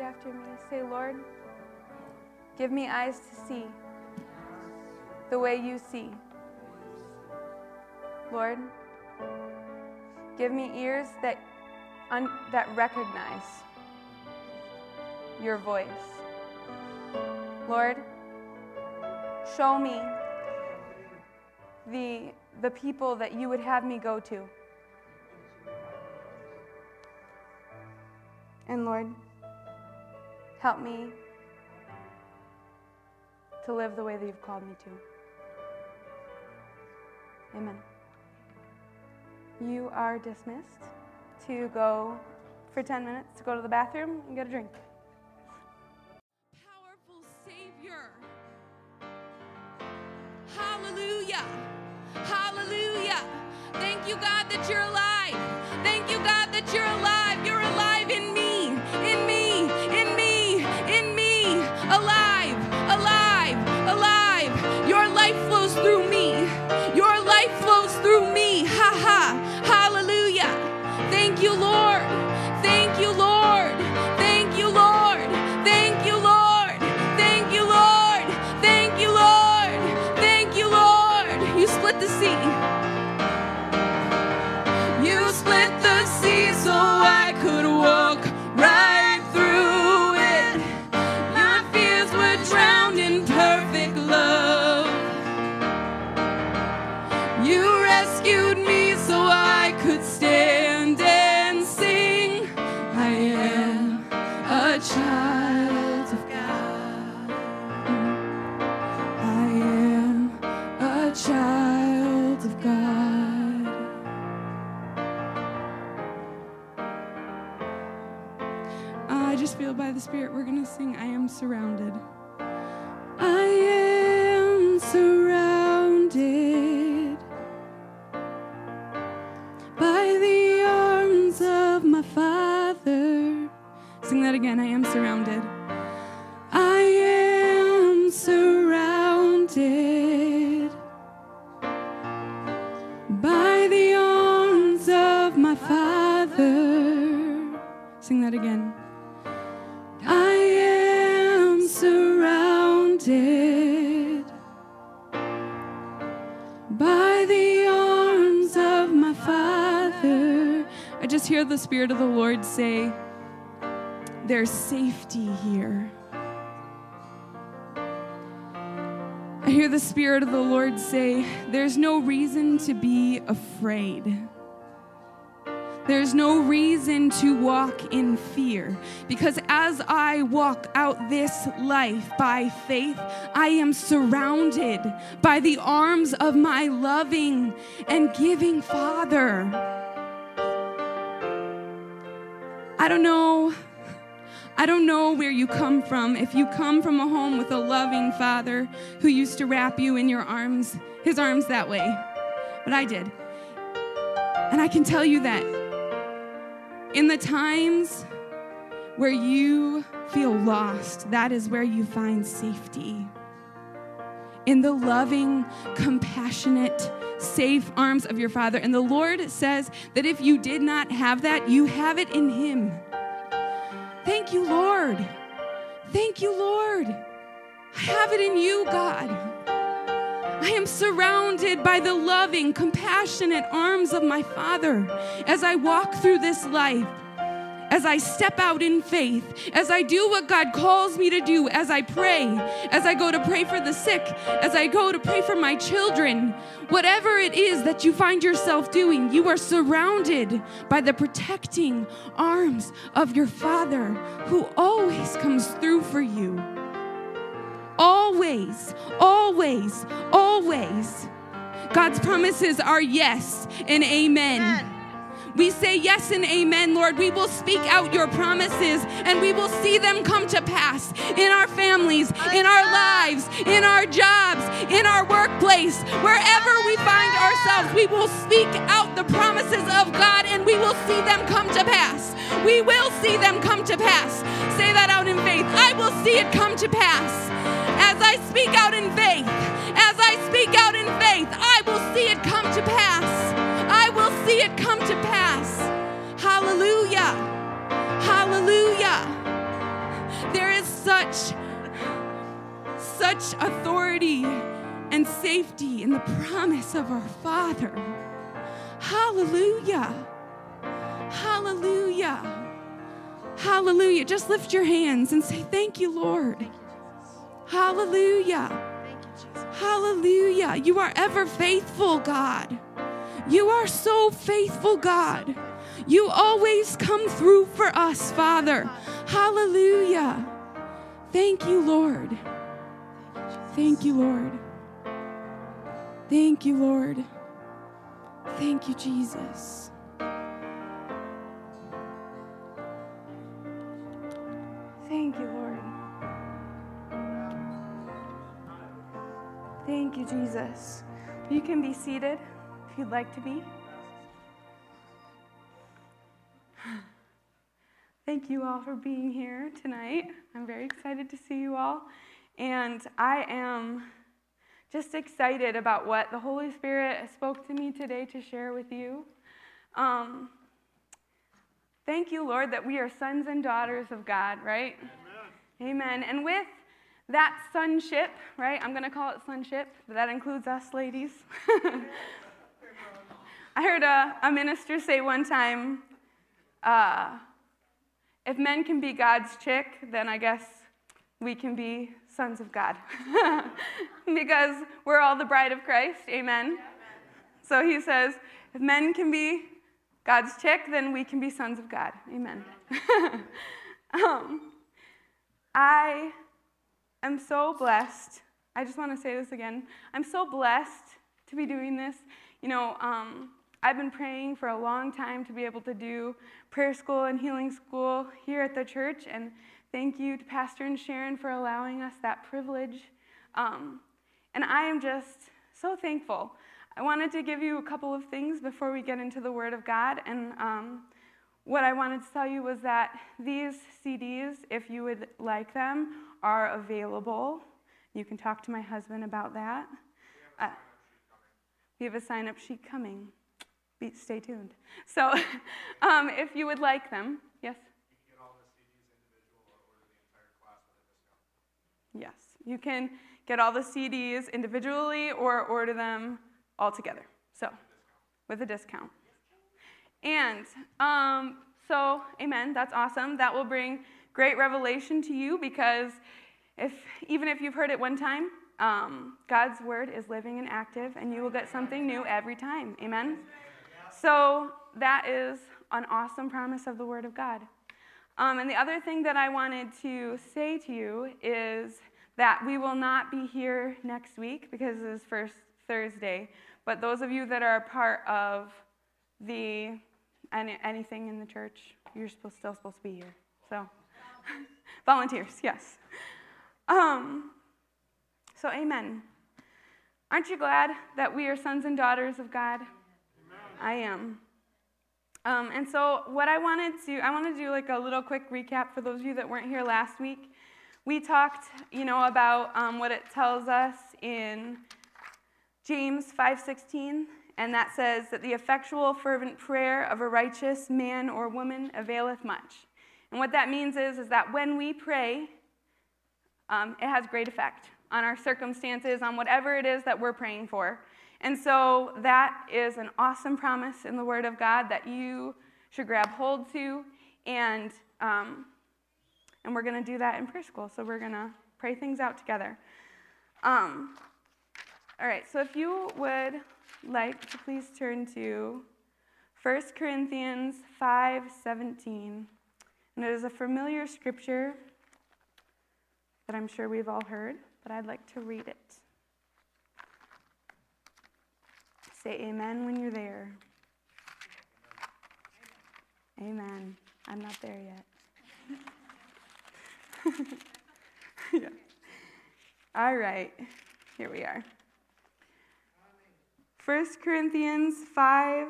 After me. Say, Lord, give me eyes to see the way you see. Lord, give me ears that, un- that recognize your voice. Lord, show me the, the people that you would have me go to. And Lord, help me to live the way that you've called me to. Amen. You are dismissed to go for 10 minutes to go to the bathroom and get a drink. powerful Savior. Hallelujah. Hallelujah. Thank you, God, that you're alive. Thank you, God, that you're alive. I just hear the Spirit of the Lord say, There's safety here. I hear the Spirit of the Lord say, There's no reason to be afraid. There's no reason to walk in fear because as I walk out this life by faith, I am surrounded by the arms of my loving and giving Father. I don't know. I don't know where you come from. If you come from a home with a loving father who used to wrap you in your arms, his arms that way. But I did. And I can tell you that in the times where you feel lost, that is where you find safety. In the loving, compassionate, safe arms of your Father. And the Lord says that if you did not have that, you have it in Him. Thank you, Lord. Thank you, Lord. I have it in you, God. I am surrounded by the loving, compassionate arms of my Father as I walk through this life, as I step out in faith, as I do what God calls me to do, as I pray, as I go to pray for the sick, as I go to pray for my children. Whatever it is that you find yourself doing, you are surrounded by the protecting arms of your Father who always comes through for you always, always, always. God's promises are yes and amen. Amen. We say yes and amen, Lord. We will speak out your promises and we will see them come to pass in our families, in our lives, in our jobs, in our workplace, wherever we find ourselves. We will speak out the promises of God and we will see them come to pass. We will see them come to pass. Say that out in faith. I will see it come to pass. As I speak out in faith, as I speak out in faith, I will see it come to pass. I will see it come to pass. Hallelujah. There is such such authority and safety in the promise of our Father. Hallelujah. Hallelujah. Hallelujah. Just lift your hands and say, Thank you, Lord. Hallelujah. Thank you, Jesus. Hallelujah. You are ever faithful, God. You are so faithful, God. You always come through for us, Father. Hallelujah. Thank you, Lord. Thank you, Lord. Thank you, Lord. Thank you, Jesus. Thank you, Lord. Thank you, Jesus. You can be seated if you'd like to be. Thank you all for being here tonight. I'm very excited to see you all. And I am just excited about what the Holy Spirit spoke to me today to share with you. Um, thank you, Lord, that we are sons and daughters of God, right? Amen. Amen. And with that sonship, right? I'm going to call it sonship, but that includes us ladies. I heard a, a minister say one time, uh, if men can be God's chick, then I guess we can be sons of God. because we're all the bride of Christ. Amen. So he says, if men can be God's chick, then we can be sons of God. Amen. um, I am so blessed. I just want to say this again. I'm so blessed to be doing this. You know, um, I've been praying for a long time to be able to do prayer school and healing school here at the church, and thank you to Pastor and Sharon for allowing us that privilege. Um, and I am just so thankful. I wanted to give you a couple of things before we get into the Word of God, and um, what I wanted to tell you was that these CDs, if you would like them, are available. You can talk to my husband about that. Uh, we have a sign up sheet coming. Be, stay tuned. So, um, if you would like them, yes? Yes, you can get all the CDs individually or order them all together. So, with a discount. And um, so, amen, that's awesome. That will bring great revelation to you because if even if you've heard it one time, um, God's word is living and active, and you will get something new every time. Amen? So, that is an awesome promise of the word of God. Um, and the other thing that I wanted to say to you is that we will not be here next week because it is first Thursday. But those of you that are a part of the any, anything in the church, you're supposed, still supposed to be here. So, volunteers, yes. Um, so, amen. Aren't you glad that we are sons and daughters of God? I am. Um, and so, what I wanted to, I want to do like a little quick recap for those of you that weren't here last week. We talked, you know, about um, what it tells us in James 5:16, and that says that the effectual, fervent prayer of a righteous man or woman availeth much. And what that means is, is that when we pray, um, it has great effect on our circumstances, on whatever it is that we're praying for. And so that is an awesome promise in the Word of God that you should grab hold to. And, um, and we're going to do that in prayer school. So we're going to pray things out together. Um, all right, so if you would like to please turn to 1 Corinthians 5:17. And it is a familiar scripture that I'm sure we've all heard, but I'd like to read it. Say amen when you're there. Amen. I'm not there yet. yeah. All right. Here we are. 1 Corinthians 5.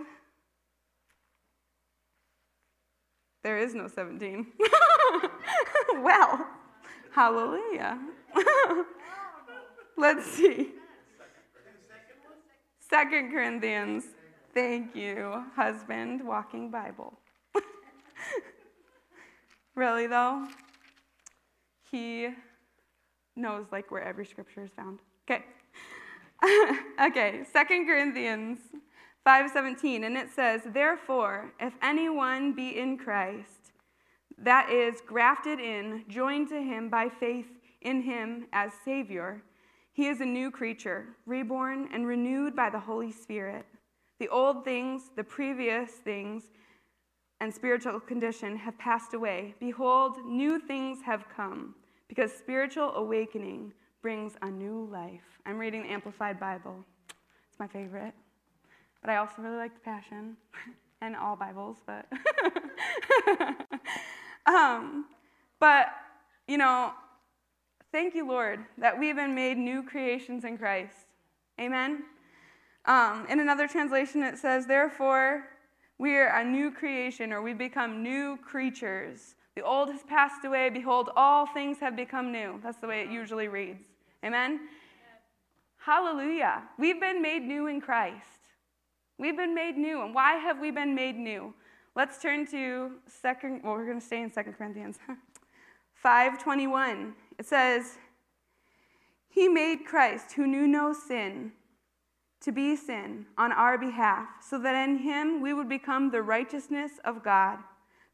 There is no 17. well, hallelujah. Let's see. Second Corinthians. Thank you, husband, walking Bible. really though, he knows like where every scripture is found. Okay. okay, Second Corinthians 5:17 and it says, "Therefore, if anyone be in Christ, that is grafted in, joined to him by faith in him as savior, he is a new creature, reborn and renewed by the Holy Spirit. The old things, the previous things, and spiritual condition have passed away. Behold, new things have come, because spiritual awakening brings a new life. I'm reading the Amplified Bible. It's my favorite. But I also really like the Passion and all Bibles, but um, but you know, thank you, Lord, that we've been made new creations in Christ. Amen. Um, in another translation, it says, Therefore, we are a new creation, or we become new creatures. The old has passed away. Behold, all things have become new. That's the way it usually reads. Amen? Hallelujah. We've been made new in Christ. We've been made new. And why have we been made new? Let's turn to second, well, we're going to stay in Second Corinthians 521. It says, He made Christ, who knew no sin, to be sin on our behalf, so that in him we would become the righteousness of God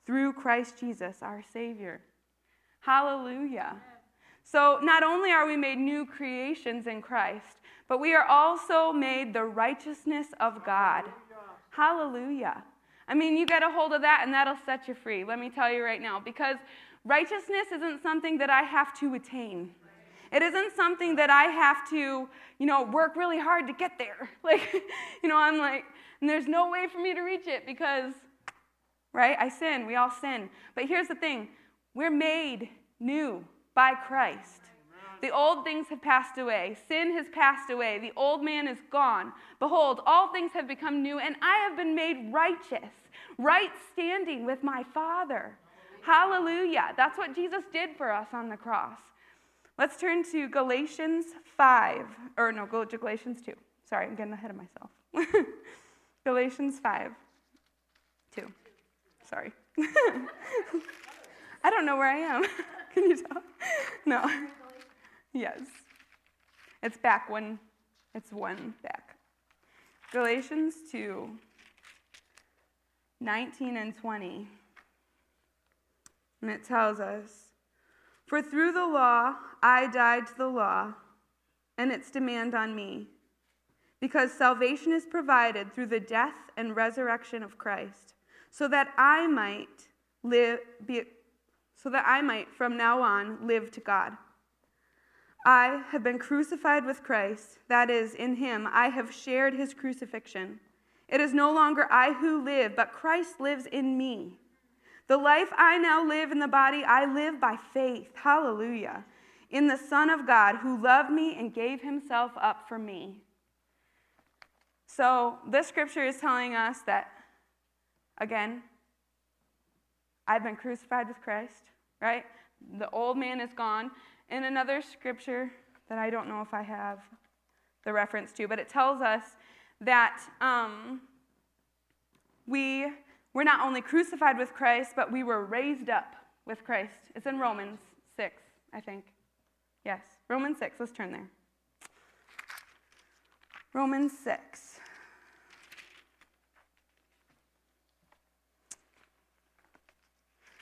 through Christ Jesus, our Savior. Hallelujah. So, not only are we made new creations in Christ, but we are also made the righteousness of God. Hallelujah. I mean, you get a hold of that and that'll set you free. Let me tell you right now, because righteousness isn't something that I have to attain. It isn't something that I have to, you know, work really hard to get there. Like, you know, I'm like, and there's no way for me to reach it because, right? I sin. We all sin. But here's the thing we're made new by Christ. The old things have passed away. Sin has passed away. The old man is gone. Behold, all things have become new, and I have been made righteous, right standing with my Father. Hallelujah. That's what Jesus did for us on the cross. Let's turn to Galatians 5, or no, go to Galatians 2. Sorry, I'm getting ahead of myself. Galatians 5, 2. Sorry. I don't know where I am. Can you tell? No. Yes. It's back one, it's one back. Galatians 2, 19 and 20. And it tells us, For through the law I died to the law and its demand on me, because salvation is provided through the death and resurrection of Christ, so that I might live be, so that I might from now on live to God. I have been crucified with Christ, that is, in him I have shared his crucifixion. It is no longer I who live, but Christ lives in me. The life I now live in the body, I live by faith. Hallelujah. In the Son of God who loved me and gave himself up for me. So, this scripture is telling us that, again, I've been crucified with Christ, right? The old man is gone. In another scripture that I don't know if I have the reference to, but it tells us that um, we we're not only crucified with Christ, but we were raised up with Christ. It's in Romans 6, I think. Yes, Romans 6. Let's turn there. Romans 6.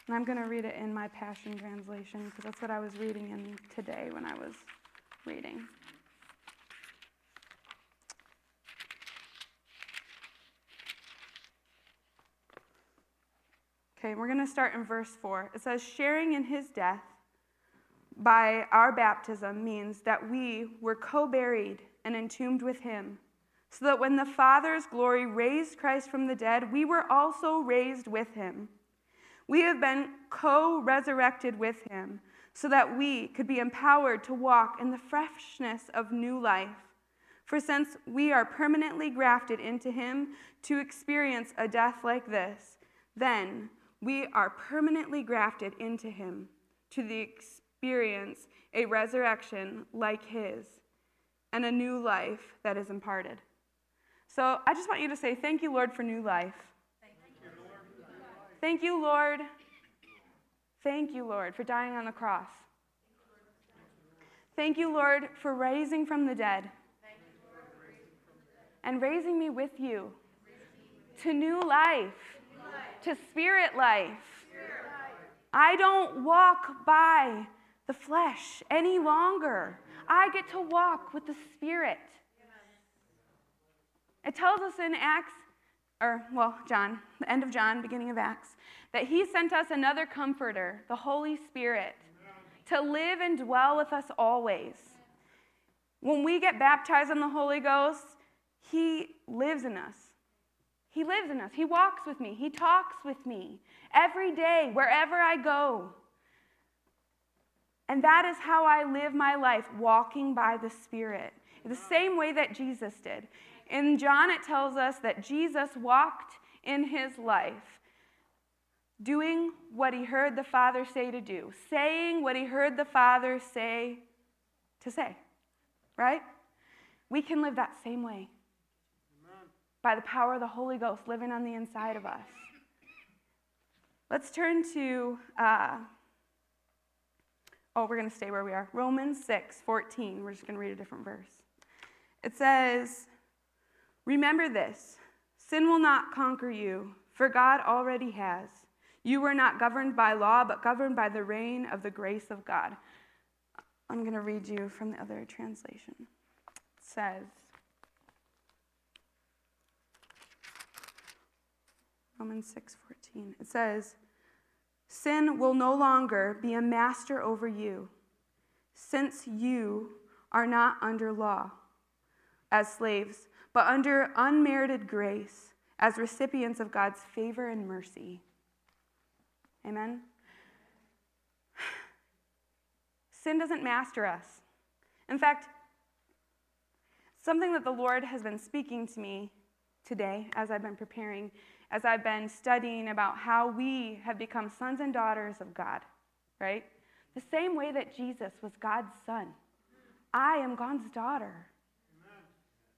And I'm going to read it in my Passion Translation because that's what I was reading in today when I was reading. Okay, we're going to start in verse 4. It says, Sharing in his death by our baptism means that we were co buried and entombed with him so that when the Father's glory raised Christ from the dead, we were also raised with him. We have been co resurrected with him, so that we could be empowered to walk in the freshness of new life. For since we are permanently grafted into him to experience a death like this, then we are permanently grafted into him to the experience a resurrection like his and a new life that is imparted. So I just want you to say, Thank you, Lord, for new life. Thank you, Lord. Thank you, Lord, for dying on the cross. Thank you, Lord, for raising from the dead and raising me with you to new life, to spirit life. I don't walk by the flesh any longer. I get to walk with the Spirit. It tells us in Acts, or, well, John, the end of John, beginning of Acts, that he sent us another comforter, the Holy Spirit, to live and dwell with us always. When we get baptized in the Holy Ghost, he lives in us. He lives in us. He walks with me. He talks with me every day, wherever I go. And that is how I live my life, walking by the Spirit, the same way that Jesus did. In John, it tells us that Jesus walked in his life, doing what he heard the Father say to do, saying what he heard the Father say to say, right? We can live that same way. By the power of the Holy Ghost living on the inside of us. Let's turn to, uh, oh, we're going to stay where we are. Romans 6 14. We're just going to read a different verse. It says, Remember this sin will not conquer you, for God already has. You were not governed by law, but governed by the reign of the grace of God. I'm going to read you from the other translation. It says, Romans 6:14. It says, "Sin will no longer be a master over you, since you are not under law as slaves, but under unmerited grace as recipients of God's favor and mercy. Amen? Sin doesn't master us. In fact, something that the Lord has been speaking to me today as I've been preparing, as I've been studying about how we have become sons and daughters of God, right? The same way that Jesus was God's son. I am God's daughter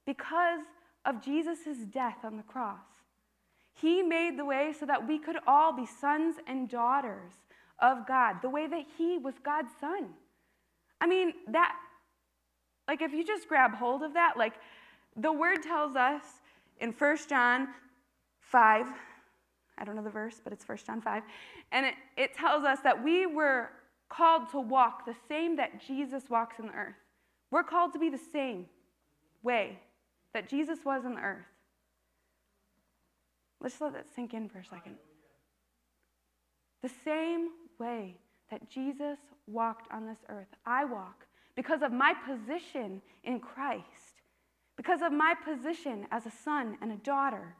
because of Jesus' death on the cross. He made the way so that we could all be sons and daughters of God, the way that He was God's son. I mean, that, like, if you just grab hold of that, like, the word tells us in 1 John 5, I don't know the verse, but it's 1 John 5, and it, it tells us that we were called to walk the same that Jesus walks in the earth. We're called to be the same way that Jesus was in the earth. Let's let that sink in for a second. The same way that Jesus walked on this earth, I walk because of my position in Christ, because of my position as a son and a daughter.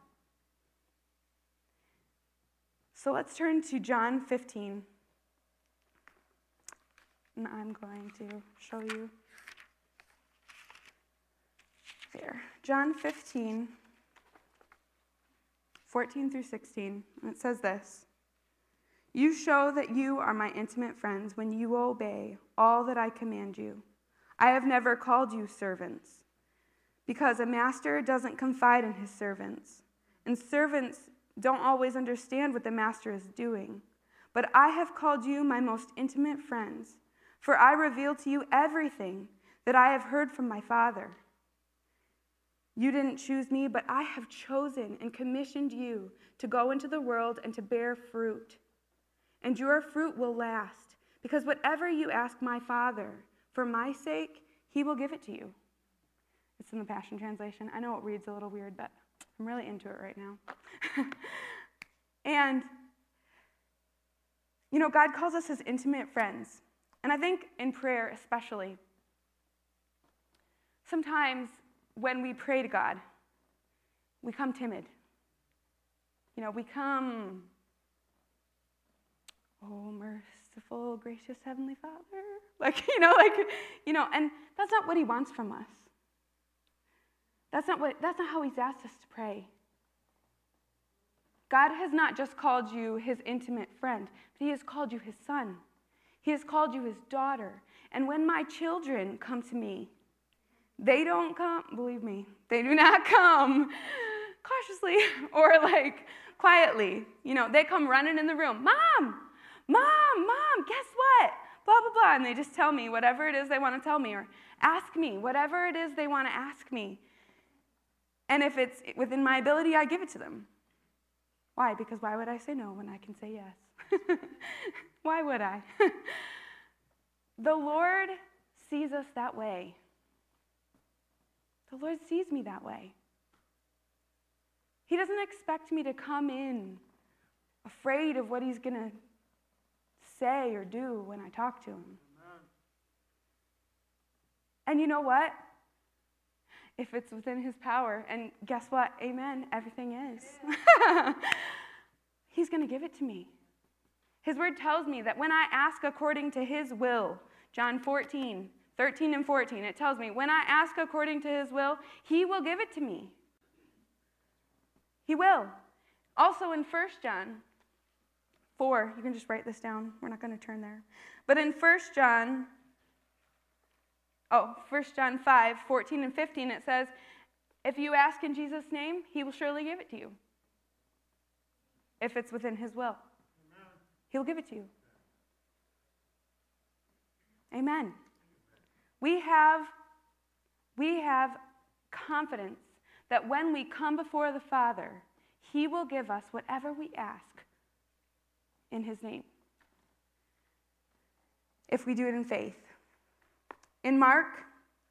So let's turn to John 15. And I'm going to show you there. John 15, 14 through 16, and it says this You show that you are my intimate friends when you obey all that I command you. I have never called you servants, because a master doesn't confide in his servants, and servants don't always understand what the master is doing. But I have called you my most intimate friends, for I reveal to you everything that I have heard from my Father. You didn't choose me, but I have chosen and commissioned you to go into the world and to bear fruit. And your fruit will last, because whatever you ask my Father for my sake, he will give it to you. It's in the Passion Translation. I know it reads a little weird, but I'm really into it right now. and, you know, God calls us his intimate friends. And I think in prayer, especially, sometimes when we pray to God, we come timid. You know, we come, oh, merciful, gracious Heavenly Father. Like, you know, like, you know, and that's not what He wants from us. That's not, what, that's not how He's asked us to pray. God has not just called you His intimate friend, but He has called you His son. He has called you His daughter. And when my children come to me, they don't come, believe me, they do not come cautiously or like quietly. You know, they come running in the room, Mom, Mom, Mom, guess what? Blah, blah, blah. And they just tell me whatever it is they want to tell me or ask me whatever it is they want to ask me. And if it's within my ability, I give it to them. Why? Because why would I say no when I can say yes? why would I? the Lord sees us that way. The Lord sees me that way. He doesn't expect me to come in afraid of what He's going to say or do when I talk to Him. Amen. And you know what? If it's within His power, and guess what? Amen, everything is. he's going to give it to me. His word tells me that when I ask according to His will, John 14, 13 and 14, it tells me, when I ask according to His will, He will give it to me. He will. Also in 1 John 4, you can just write this down. We're not going to turn there. But in 1 John, oh, 1 John 5, 14 and 15, it says, If you ask in Jesus' name, he will surely give it to you. If it's within his will, Amen. he'll give it to you. Amen. We have, we have confidence that when we come before the Father, He will give us whatever we ask in His name. If we do it in faith. In Mark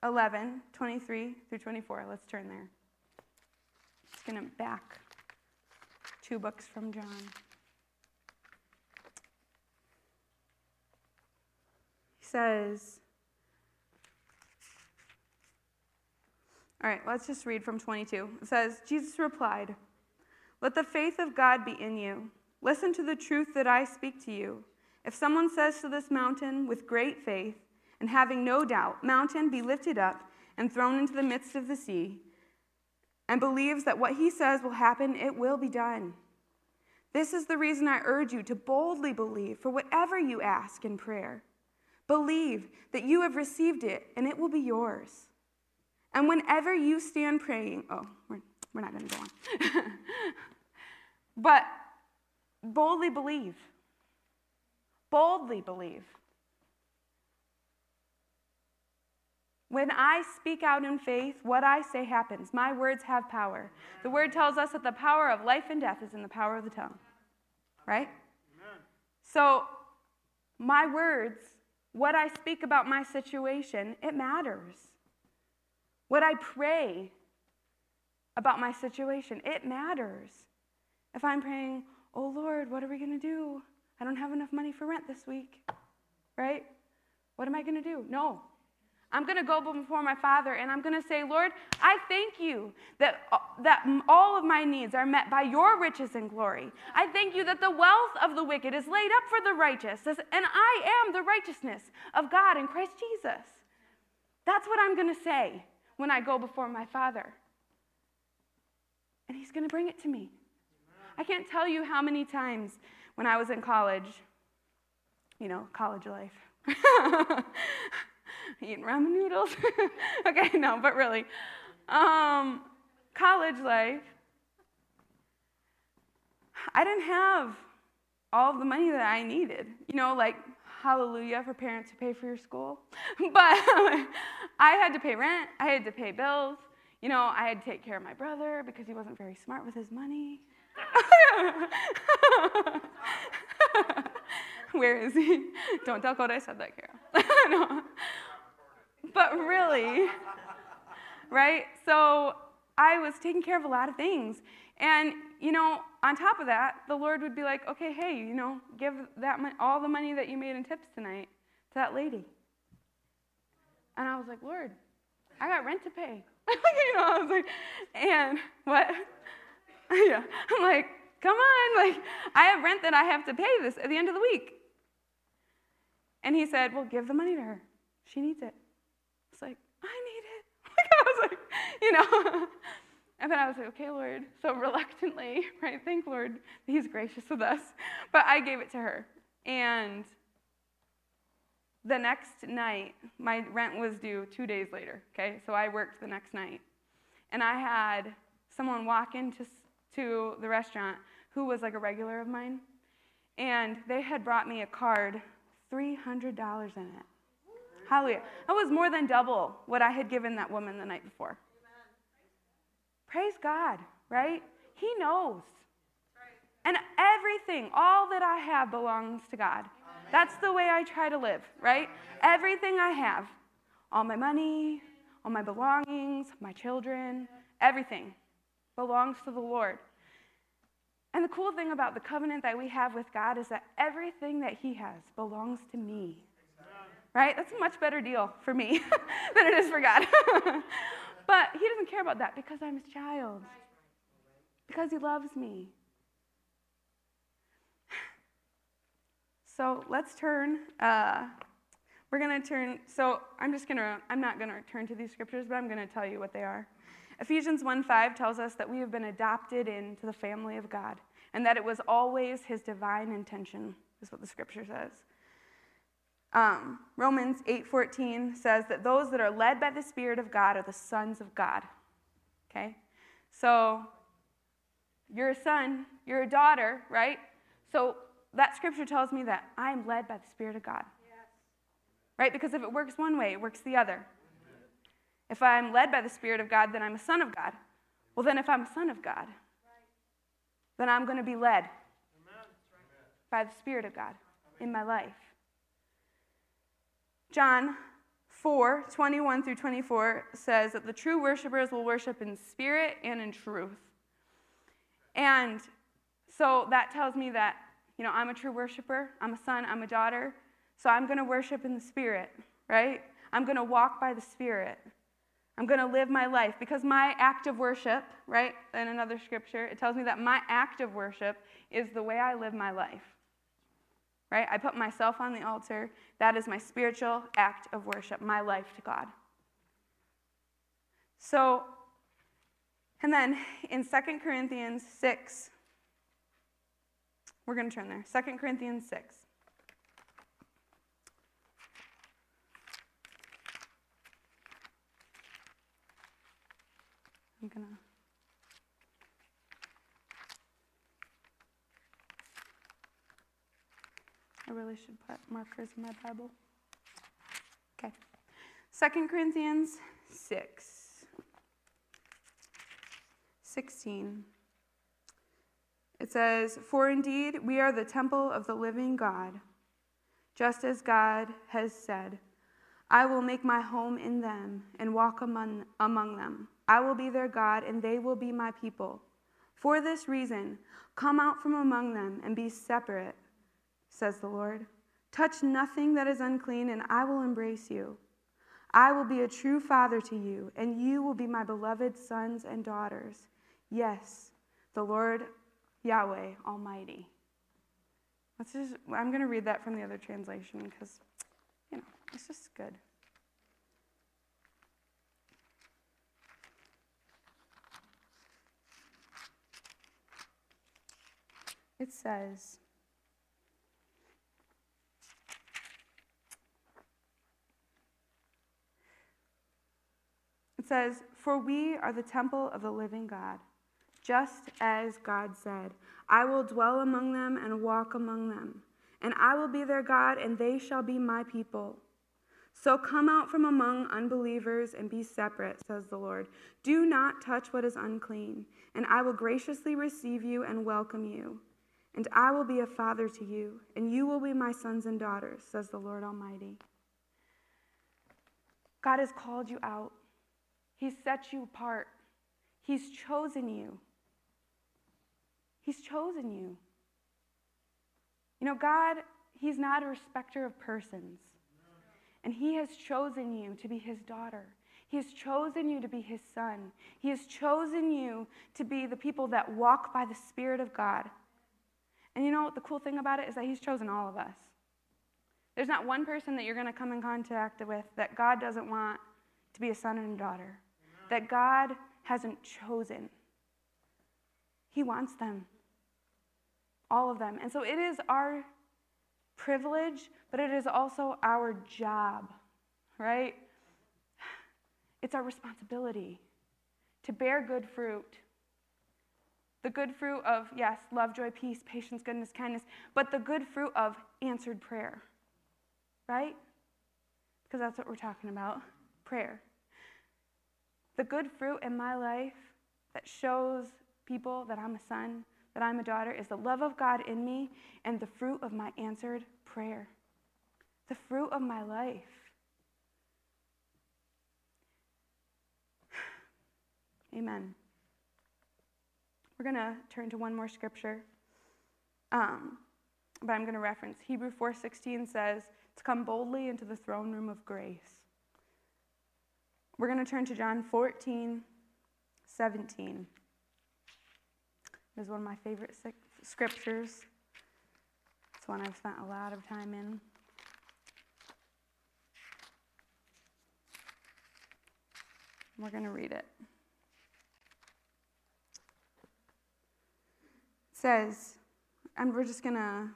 11, 23 through 24, let's turn there. Just going to back two books from John. He says, All right, let's just read from 22. It says, Jesus replied, Let the faith of God be in you. Listen to the truth that I speak to you. If someone says to this mountain with great faith, and having no doubt, Mountain, be lifted up and thrown into the midst of the sea, and believes that what he says will happen, it will be done. This is the reason I urge you to boldly believe for whatever you ask in prayer. Believe that you have received it, and it will be yours. And whenever you stand praying, oh, we're, we're not going to go on. but boldly believe. Boldly believe. When I speak out in faith, what I say happens. My words have power. The word tells us that the power of life and death is in the power of the tongue. Right? Amen. So, my words, what I speak about my situation, it matters. What I pray about my situation, it matters. If I'm praying, oh Lord, what are we going to do? I don't have enough money for rent this week, right? What am I going to do? No. I'm going to go before my Father and I'm going to say, Lord, I thank you that, that all of my needs are met by your riches and glory. I thank you that the wealth of the wicked is laid up for the righteous, and I am the righteousness of God in Christ Jesus. That's what I'm going to say when I go before my Father. And He's going to bring it to me. I can't tell you how many times when I was in college, you know, college life, eating ramen noodles. okay, no, but really, um, college life, I didn't have all the money that I needed. You know, like hallelujah for parents who pay for your school. But I had to pay rent, I had to pay bills. You know, I had to take care of my brother because he wasn't very smart with his money. Where is he? Don't tell Code I said that, Carol. no. But really, right? So I was taking care of a lot of things. And, you know, on top of that, the Lord would be like, okay, hey, you know, give that all the money that you made in tips tonight to that lady. And I was like, Lord, I got rent to pay. you know, I was like, and what? yeah. I'm like, come on. Like, I have rent that I have to pay this at the end of the week. And he said, well, give the money to her. She needs it. I need it. I was like, you know. And then I was like, okay, Lord. So reluctantly, right? Thank Lord He's gracious with us. But I gave it to her. And the next night, my rent was due two days later, okay? So I worked the next night. And I had someone walk into to the restaurant who was like a regular of mine. And they had brought me a card, $300 in it. Hallelujah. That was more than double what I had given that woman the night before. Praise God, right? He knows. And everything, all that I have belongs to God. That's the way I try to live, right? Everything I have, all my money, all my belongings, my children, everything belongs to the Lord. And the cool thing about the covenant that we have with God is that everything that He has belongs to me. Right? That's a much better deal for me than it is for God. but He doesn't care about that because I'm His child, because He loves me. So let's turn. Uh, we're going to turn. So I'm just going to, I'm not going to turn to these scriptures, but I'm going to tell you what they are. Ephesians 1 5 tells us that we have been adopted into the family of God and that it was always his divine intention, is what the scripture says. Um, Romans 8:14 says that those that are led by the Spirit of God are the sons of God. Okay? So you're a son, you're a daughter, right? So that scripture tells me that I am led by the Spirit of God. Yes. Right? Because if it works one way, it works the other. If I'm led by the Spirit of God, then I'm a son of God. Well, then if I'm a son of God, then I'm going to be led by the Spirit of God in my life. John 4 21 through 24 says that the true worshipers will worship in spirit and in truth. And so that tells me that you know, I'm a true worshiper, I'm a son, I'm a daughter, so I'm going to worship in the Spirit, right? I'm going to walk by the Spirit. I'm going to live my life because my act of worship, right, in another scripture, it tells me that my act of worship is the way I live my life. Right? I put myself on the altar. That is my spiritual act of worship, my life to God. So, and then in 2 Corinthians 6, we're going to turn there. 2 Corinthians 6. I'm going to. I really should put markers in my Bible. Okay. 2 Corinthians 6. 16. It says, For indeed we are the temple of the living God, just as God has said, I will make my home in them and walk among, among them. I will be their God, and they will be my people. For this reason, come out from among them and be separate, says the Lord. Touch nothing that is unclean, and I will embrace you. I will be a true father to you, and you will be my beloved sons and daughters. Yes, the Lord Yahweh Almighty. Let's just, I'm going to read that from the other translation because, you know, it's just good. It says, says, For we are the temple of the living God just as God said, I will dwell among them and walk among them, and I will be their God, and they shall be my people. So come out from among unbelievers and be separate, says the Lord. Do not touch what is unclean, and I will graciously receive you and welcome you. And I will be a father to you, and you will be my sons and daughters, says the Lord Almighty. God has called you out, He's set you apart, He's chosen you. He's chosen you. You know, God, He's not a respecter of persons. And He has chosen you to be His daughter. He has chosen you to be His son. He has chosen you to be the people that walk by the Spirit of God. And you know what the cool thing about it is that He's chosen all of us. There's not one person that you're going to come in contact with that God doesn't want to be a son and a daughter, that God hasn't chosen. He wants them, all of them. And so it is our privilege, but it is also our job, right? It's our responsibility to bear good fruit. The good fruit of, yes, love, joy, peace, patience, goodness, kindness, but the good fruit of answered prayer, right? Because that's what we're talking about prayer. The good fruit in my life that shows people that I'm a son, that I'm a daughter, is the love of God in me and the fruit of my answered prayer. The fruit of my life. Amen. We're going to turn to one more scripture. Um, but I'm going to reference Hebrew 4:16 says to come boldly into the throne room of grace. We're going to turn to John 14, 17. It is one of my favorite scriptures. It's one I've spent a lot of time in. We're going to read it. It says, and we're just going to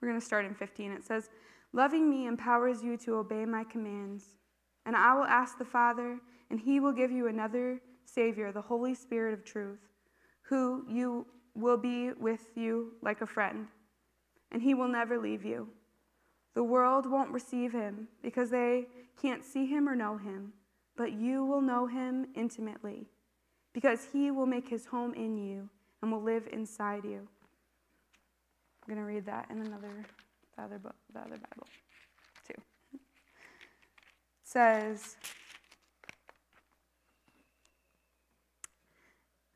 we're going to start in 15. It says, Loving me empowers you to obey my commands. And I will ask the Father, and he will give you another Savior, the Holy Spirit of truth, who you will be with you like a friend, and he will never leave you. The world won't receive him because they can't see him or know him, but you will know him intimately because he will make his home in you and will live inside you. I'm going to read that in another the other book, the other Bible, says,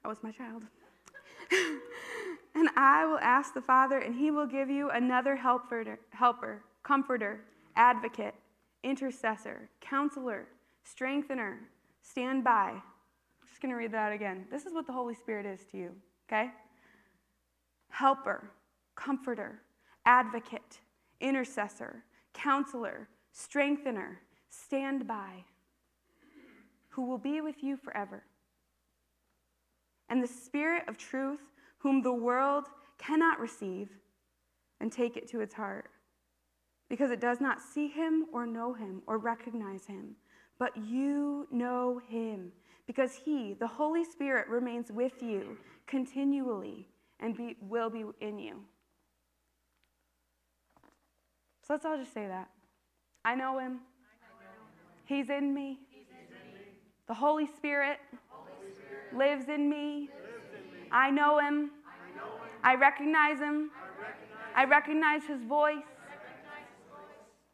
That was my child. and I will ask the Father, and he will give you another helper, helper, comforter, advocate, intercessor, counselor, strengthener, stand by. I'm just going to read that again. This is what the Holy Spirit is to you, okay? Helper, comforter, advocate, intercessor, counselor, strengthener, stand by, who will be with you forever. And the Spirit of truth, whom the world cannot receive and take it to its heart, because it does not see him or know him or recognize him. But you know him, because he, the Holy Spirit, remains with you continually and be, will be in you. So let's all just say that. I know him. He's in me. The Holy Spirit, lives in me. I know him. I recognize him. I recognize his voice.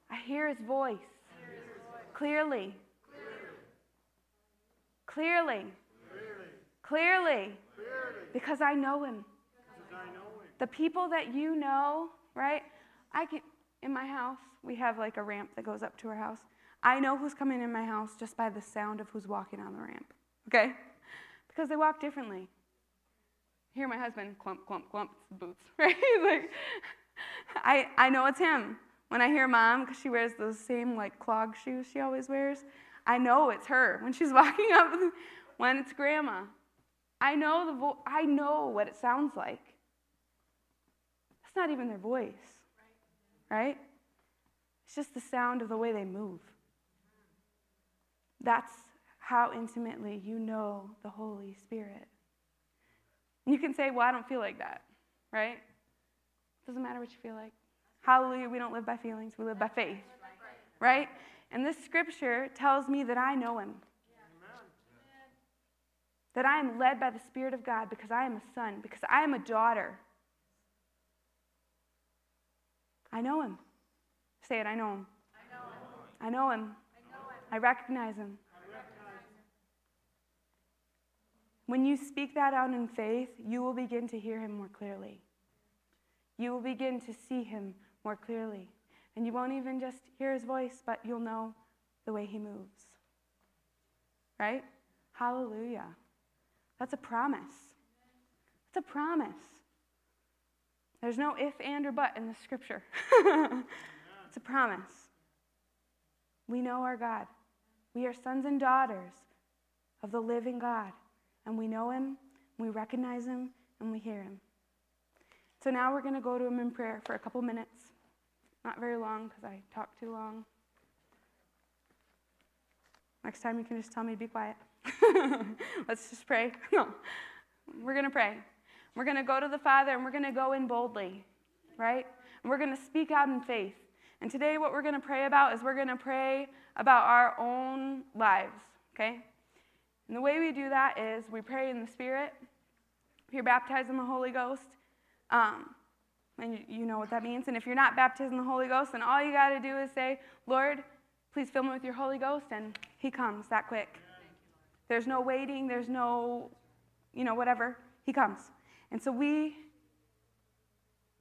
I hear his voice clearly. Clearly. Clearly. Because I know him. The people that you know, right? I can in my house, we have like a ramp that goes up to our house. I know who's coming in my house just by the sound of who's walking on the ramp, okay? Because they walk differently. Hear my husband clump, clump, clump, boots, right? He's like, I, I know it's him. When I hear mom, because she wears those same like clog shoes she always wears, I know it's her when she's walking up. when it's grandma, I know the vo- I know what it sounds like. That's not even their voice right? It's just the sound of the way they move. That's how intimately you know the Holy Spirit. And you can say, Well, I don't feel like that, right? It Doesn't matter what you feel like. Hallelujah, we don't live by feelings, we live by faith, right? And this scripture tells me that I know Him. That I am led by the Spirit of God because I am a son, because I am a daughter. I know him. Say it, I know him. I know him. I, know him. I, recognize him. When you speak that out in faith, you will begin to hear him more clearly. You will begin to see him more clearly. And you won't even just hear his voice, but you'll know the way He moves. Right? Hallelujah. That's a promise. That's a promise. There's no if, and, or but in the scripture. it's a promise. We know our God. We are sons and daughters of the living God. And we know Him, we recognize Him, and we hear Him. So now we're going to go to Him in prayer for a couple minutes. Not very long because I talk too long. Next time you can just tell me to be quiet. Let's just pray. No, we're going to pray. We're going to go to the Father and we're going to go in boldly, right? And we're going to speak out in faith. And today, what we're going to pray about is we're going to pray about our own lives, okay? And the way we do that is we pray in the Spirit. If you're baptized in the Holy Ghost, um, and you know what that means. And if you're not baptized in the Holy Ghost, then all you got to do is say, Lord, please fill me with your Holy Ghost, and He comes that quick. There's no waiting, there's no, you know, whatever. He comes. And so we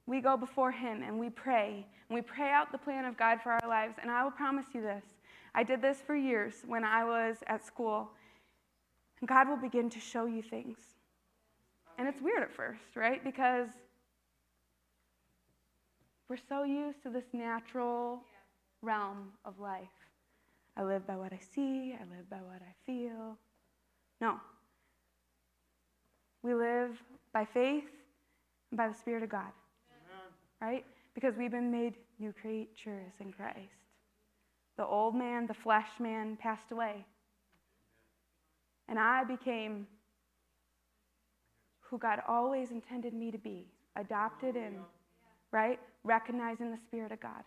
we go before him and we pray and we pray out the plan of God for our lives. And I will promise you this. I did this for years when I was at school. And God will begin to show you things. And it's weird at first, right? Because we're so used to this natural realm of life. I live by what I see, I live by what I feel. No, we live by faith and by the Spirit of God. Amen. Right? Because we've been made new creatures in Christ. The old man, the flesh man, passed away. And I became who God always intended me to be adopted in, right? Recognizing the Spirit of God.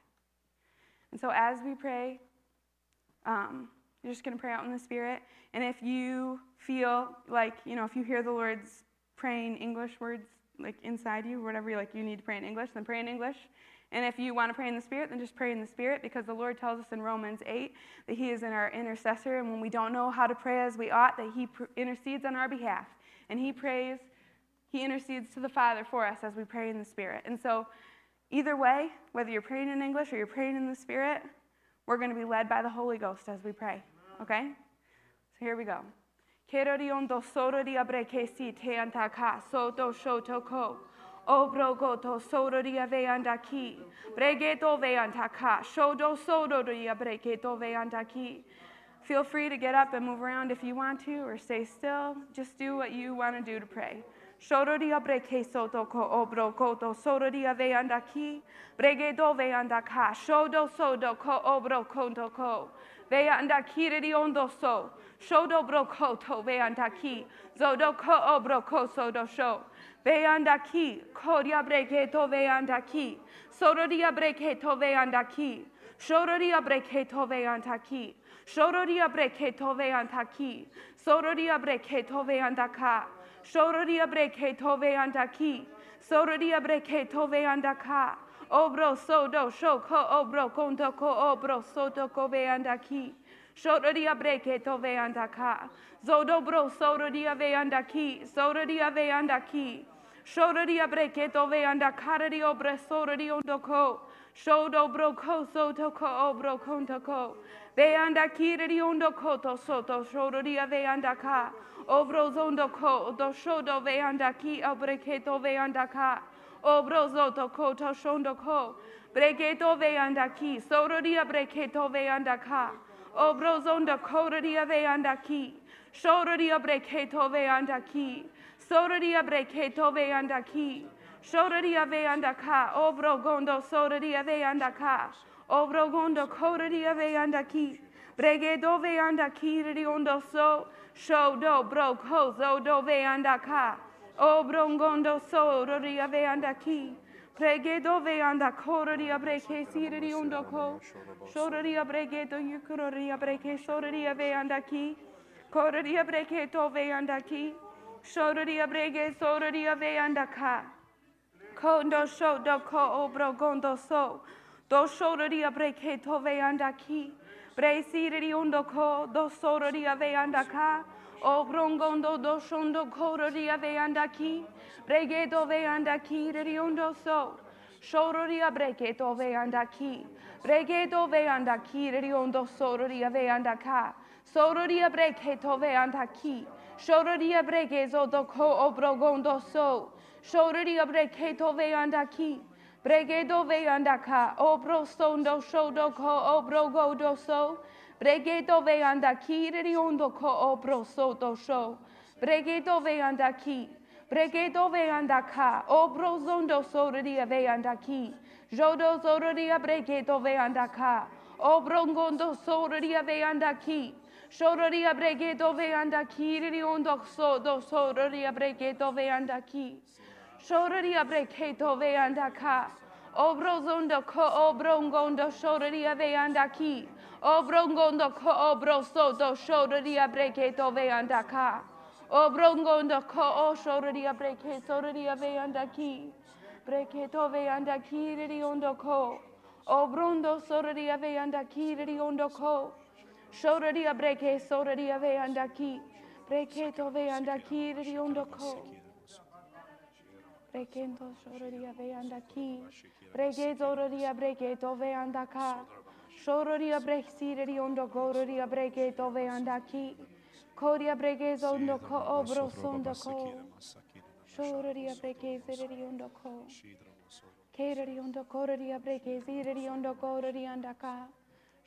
And so as we pray, um, you're just going to pray out in the Spirit. And if you feel like, you know, if you hear the Lord's praying English words like inside you, whatever you like you need to pray in English, then pray in English. And if you want to pray in the Spirit, then just pray in the Spirit because the Lord tells us in Romans 8 that He is in our intercessor. And when we don't know how to pray as we ought, that He pr- intercedes on our behalf. And He prays, He intercedes to the Father for us as we pray in the Spirit. And so, either way, whether you're praying in English or you're praying in the Spirit, we're going to be led by the Holy Ghost as we pray. Okay? So here we go. Sorori um abrekesi te soto. Obrogoto sororia ve andaki. Bregeto ve antaka. Shodo sororia bregeto ve andaki. Feel free to get up and move around if you want to or stay still. Just do what you want to do to pray. Shororia breke soto ko obro koto sororia ve andaki. Bregedo ve andaka. Shodo sodo ko obro konto ko. Ve andaki ondo so. Shodo broko to ve andaki. Zodo ko obro ko sodo sho. Ve andaki. Koria breke to ve andaki. Sororia breke to ve andaki. Shororia breke to ve andaki. Shororia breke to ve andaki. Sororia breke to ve andaka. Shororia breke to ve andaki. Sororia breke to ve andaka. Obro sodo shoko obro konto ko obro soto ko ve andaki. Shodoria breke to ve andaka. Zodo bro sodoria ve andaki. Sodoria ve andaki. Shodoria breke to ve andakari obre sodoria ondoko. Shodo bro ko soto ko obro konto ko. Ve andakiri ondoko to soto shodoria ve andaka. Obro zondo ko do shodo ve andaki obreke to ve andaka. Obro zoto ko to shondo ko. Breke to ve andaki. Sodoria breke to ve andaka. Obrozonda koradia ve andaki. Shoradia breketo ve andaki. Soradia breketo ve andaki. Shoradia ve andaka. Obrogondo soradia ve andaka. Obrogondo koradia ve andaki. Bregedo ve andaki riondo so. Shodo bro kozo do ve andaka. Obrongondo soradia ve andaki. Pregedo ve anda koradia breke siriri undoko. Shoraria bregedo yukuroria breke shoraria ve andaki. Koraria breke to ve andaki. Shoraria brege soraria ve andaka. Kondo sho do ko obro gondo so. Do shoraria breke to ve andaki. Bre siriri undoko do soraria ve andaka. O brongondo do shondo koraria ve andaki. Bregedo ve andaki riondo so. Shororia breke to ve anda ki. Breke to ve anda ki riondo sororia ve anda ka. Sororia breke to ve anda ki. Shororia breke zo do ko obrogondo so. To ve anda ki. Do ve anda ka. Obro sondo shodo ko obrogo do so. Breke to ve anda ki riondo ko obro so do so. Breke to ve anda ki. Bregedo veanda ka, obro zondo soria veanda ki, jodo soria bregedo veanda ka, obrongondo soria veanda ki, shoria bregedo veanda ki, riondo sodo soria bregedo veanda ki, shoria bregedo veanda ka, obro zondo ko obrongondo soria veanda ki, obrongondo ko obro sodo soria bregedo veanda ka. O brongondo ko o shoria breke soria ve anda ki. Breke to ve anda ki ondo ko. O brondo soria ve anda ki ondo ko. Shoria breke soria ve anda ki. Breke to ve anda ki riri ondo ko. Brekendo shoria ve anda ki. Breke soria breke to ve anda ka. Shoria breke si riri ondo ko roria breke to ve anda ki. Koria brege zondo ko obro sondo ko. Shoria brege ziriri ondo ko. Keriri ondo koria brege ziriri ondo koria andaka.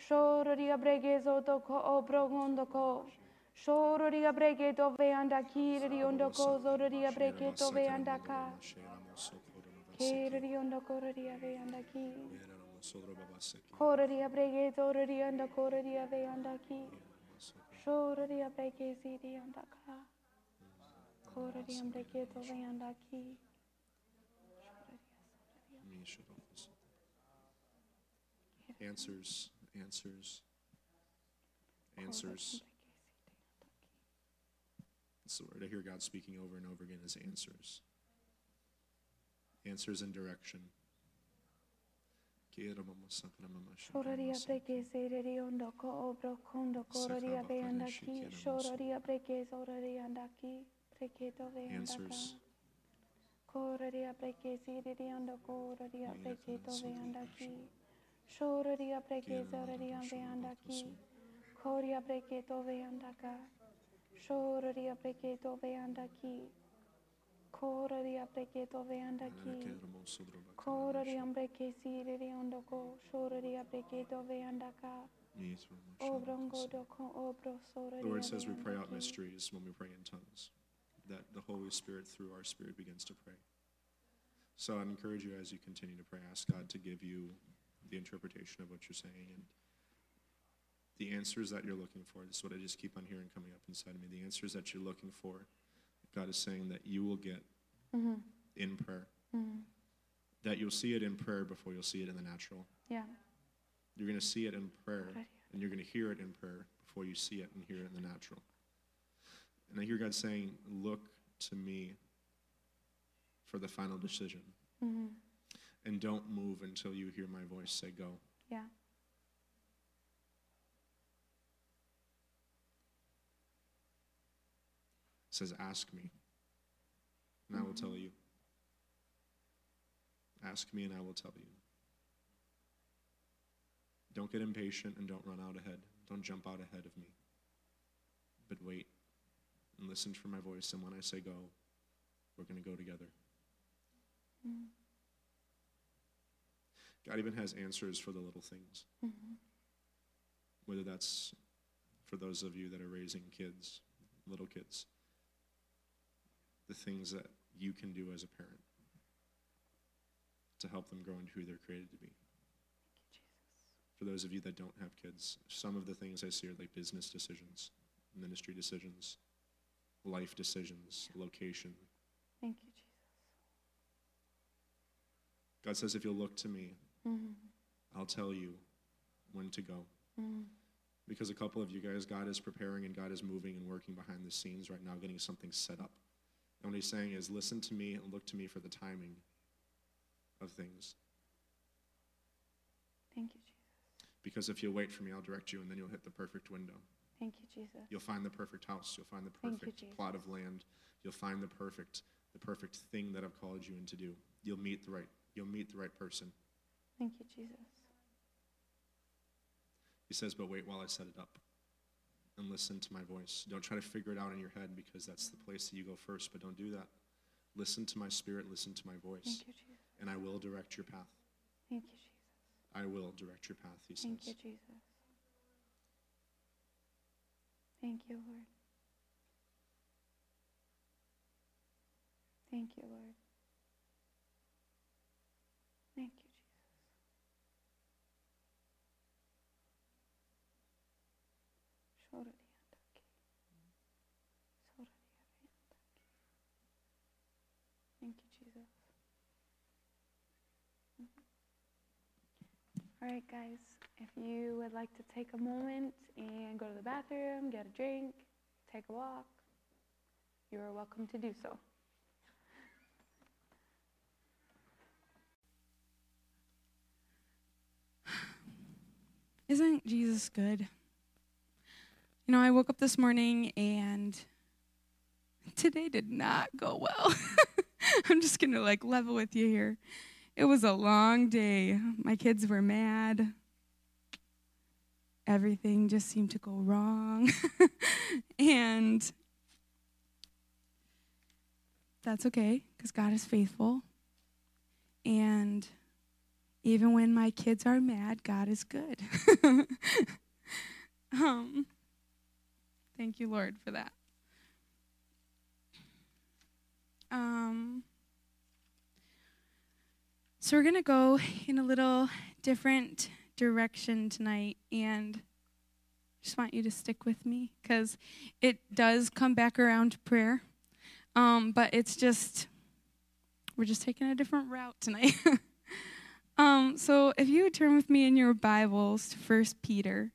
Shoria brege zoto ko obro ko. Shoria brege dove anda kiriri ondo ko zoria brege dove andaka. Keriri ondo koria ve andaki. Koria brege zoria ondo koria ve andaki. Shoraria breke ziri andaka. Koraria breke dove andaki. Answers, answers, answers. That's the word I hear God speaking over and over again is answers. Answers and direction. Shoraria breke ziri ondo ko obro kondo koraria ve andaki. Shoraria breke zoraria andaki. Breke dove andaka. Answers. Koraria breke ziri ondo koraria breke dove andaki. Shoraria breke zoraria ve andaki. Koria breke dove andaka. Shoraria breke dove andaki. Koraria breke dove andaki. Korari ambreke siriri ondoko, shorari abreke dove andaka, obrongo doko obro sorari The word says we pray out mysteries when we pray in tongues, that the Holy Spirit, through our spirit, begins to pray. So I'd encourage you as you continue to pray, ask God to give you the interpretation of what you're saying and the answers that you're looking for. This is what I just keep on hearing coming up inside of me. The answers that you're looking for, God is saying that you will get Mhm, in prayer. mhm. That you'll see it in prayer before you'll see it in the natural. Yeah. You're going to see it in prayer, and you're going to hear it in prayer before you see it and hear it in the natural. And I hear God saying, Look to me for the final decision, mhm, and don't move until you hear my voice say go. Yeah. It says, Ask me, and I will tell you. Ask me, and I will tell you. Don't get impatient and don't run out ahead. Don't jump out ahead of me. But wait and listen for my voice, and when I say go, we're going to go together. Mm. God even has answers for the little things. mhm, Whether that's for those of you that are raising kids, little kids, the things that you can do as a parent to help them grow into who they're created to be. For those of you that don't have kids, some of the things I see are like business decisions, ministry decisions, life decisions, location. Thank you, Jesus. God says, if you'll look to me, Mhm, I'll tell you when to go. mhm, Because a couple of you guys, God is preparing and God is moving and working behind the scenes right now, getting something set up. And what He's saying is, listen to me and look to me for the timing of things. Thank you, Jesus. Because if you'll wait for me, I'll direct you and then you'll hit the perfect window. Thank you, Jesus. You'll find the perfect house. You'll find the Thank you, perfect plot of land. You'll find the perfect, the perfect thing that I've called you in to do. You'll meet the right you'll meet the right person. Thank you, Jesus. He says, But wait while I set it up and listen to my voice. Don't try to figure it out in your head because that's the place that you go first, but don't do that. Listen to my spirit, listen to my voice, Thank you, Jesus. and I will direct your path. Thank you, Jesus. I will direct your path, he Thank says. you, Jesus. Thank you, Lord. Thank you, Lord. Thank you, Jesus. Shoradiandaki. Soradiandaki. Thank you, Jesus. All right, guys, if you would like to take a moment and go to the bathroom, get a drink, take a walk, you are welcome to do so. Isn't Jesus good? You know, I woke up this morning and today did not go well. I'm just going to like level with you here. It was a long day. My kids were mad. Everything just seemed to go wrong. and that's okay because God is faithful. And even when my kids are mad, God is good. um, thank you, Lord, for that. Um, so we're going to go in a little different direction tonight, and just want you to stick with me because it does come back around to prayer. Um, but it's just, we're just taking a different route tonight. Um, so if you would turn with me in your Bibles to First Peter.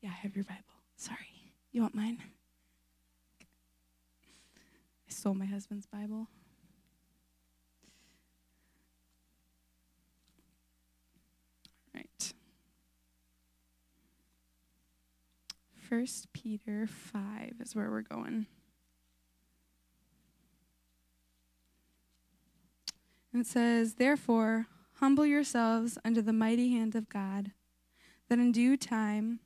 Yeah, I have your Bible. Sorry. You want mine? Stole my husband's Bible. Right. First Peter 5 is where we're going. And it says, Therefore, humble yourselves under the mighty hand of God, that in due time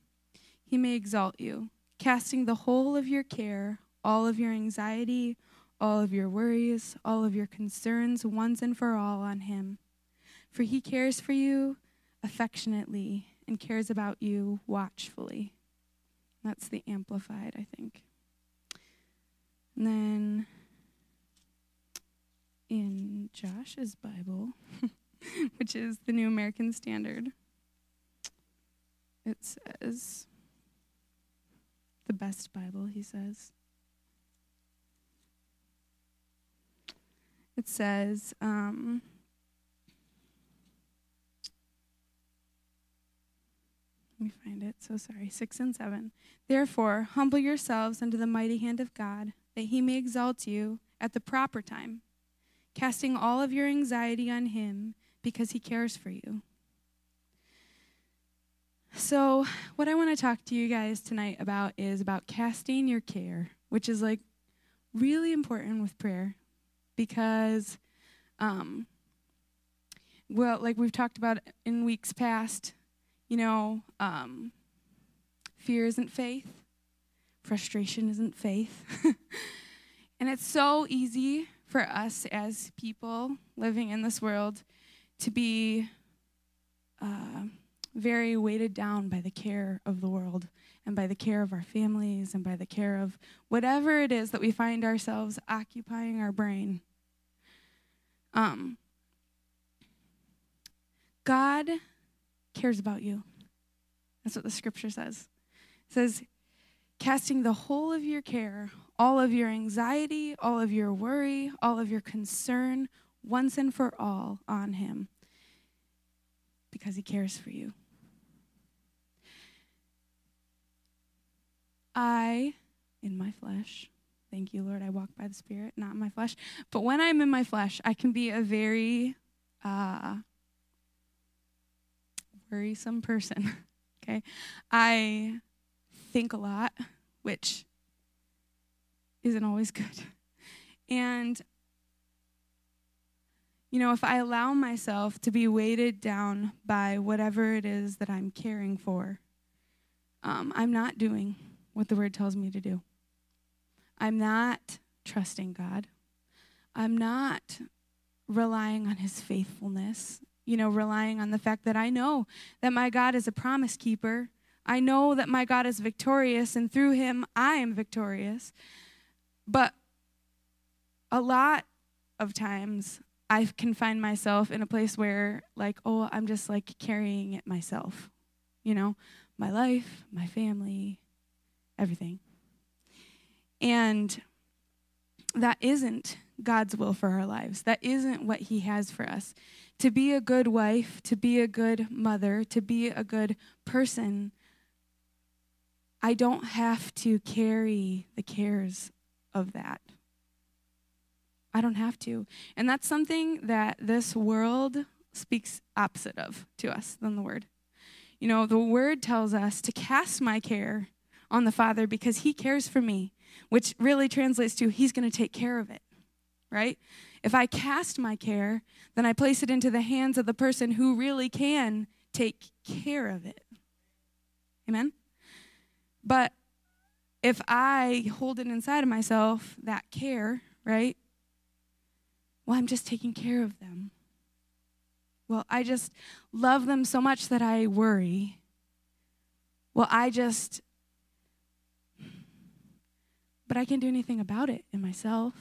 he may exalt you, casting the whole of your care, all of your anxiety, all of your worries, all of your concerns, once and for all, on him. For he cares for you affectionately and cares about you watchfully. That's the Amplified, I think. And then in Josh's Bible, which is the New American Standard, it says, the best Bible, he says. It says, um, let me find it. So sorry. Six and seven. Therefore, humble yourselves under the mighty hand of God, that he may exalt you at the proper time casting all of your anxiety on Him because He cares for you. So, what I want to talk to you guys tonight about is about casting your care, which is like really important with prayer because, um, well, like we've talked about in weeks past, you know, um, fear isn't faith, frustration isn't faith. and it's so easy for us as people living in this world to be uh, very weighted down by the care of the world and by the care of our families and by the care of whatever it is that we find ourselves occupying our brain. Um, God cares about you. That's what the scripture says. It says, casting the whole of your care, all of your anxiety, all of your worry, all of your concern, once and for all on Him because He cares for you. I, in my flesh, thank you, Lord, I walk by the Spirit, not in my flesh, but when I'm in my flesh, I can be a very uh, worrisome person. okay? I think a lot, which isn't always good. And, you know, if I allow myself to be weighted down by whatever it is that I'm caring for, um, I'm not doing what the word tells me to do. I'm not trusting God. I'm not relying on his faithfulness, you know, relying on the fact that I know that my God is a promise keeper. I know that my God is victorious, and through him I am victorious. But a lot of times I can find myself in a place where, like, oh, I'm just like carrying it myself, you know, my life, my family, everything. And that isn't God's will for our lives. That isn't what He has for us. To be a good wife, to be a good mother, to be a good person, I don't have to carry the cares of that. I don't have to. And that's something that this world speaks opposite of to us than the word. You know, the word tells us to cast my care on the Father because he cares for me, which really translates to he's going to take care of it right? If I cast my care, then I place it into the hands of the person who really can take care of it. Amen? But if I hold it inside of myself, that care, right? Well, I'm just taking care of them. Well, I just love them so much that I worry. Well, I just, but I can't do anything about it in myself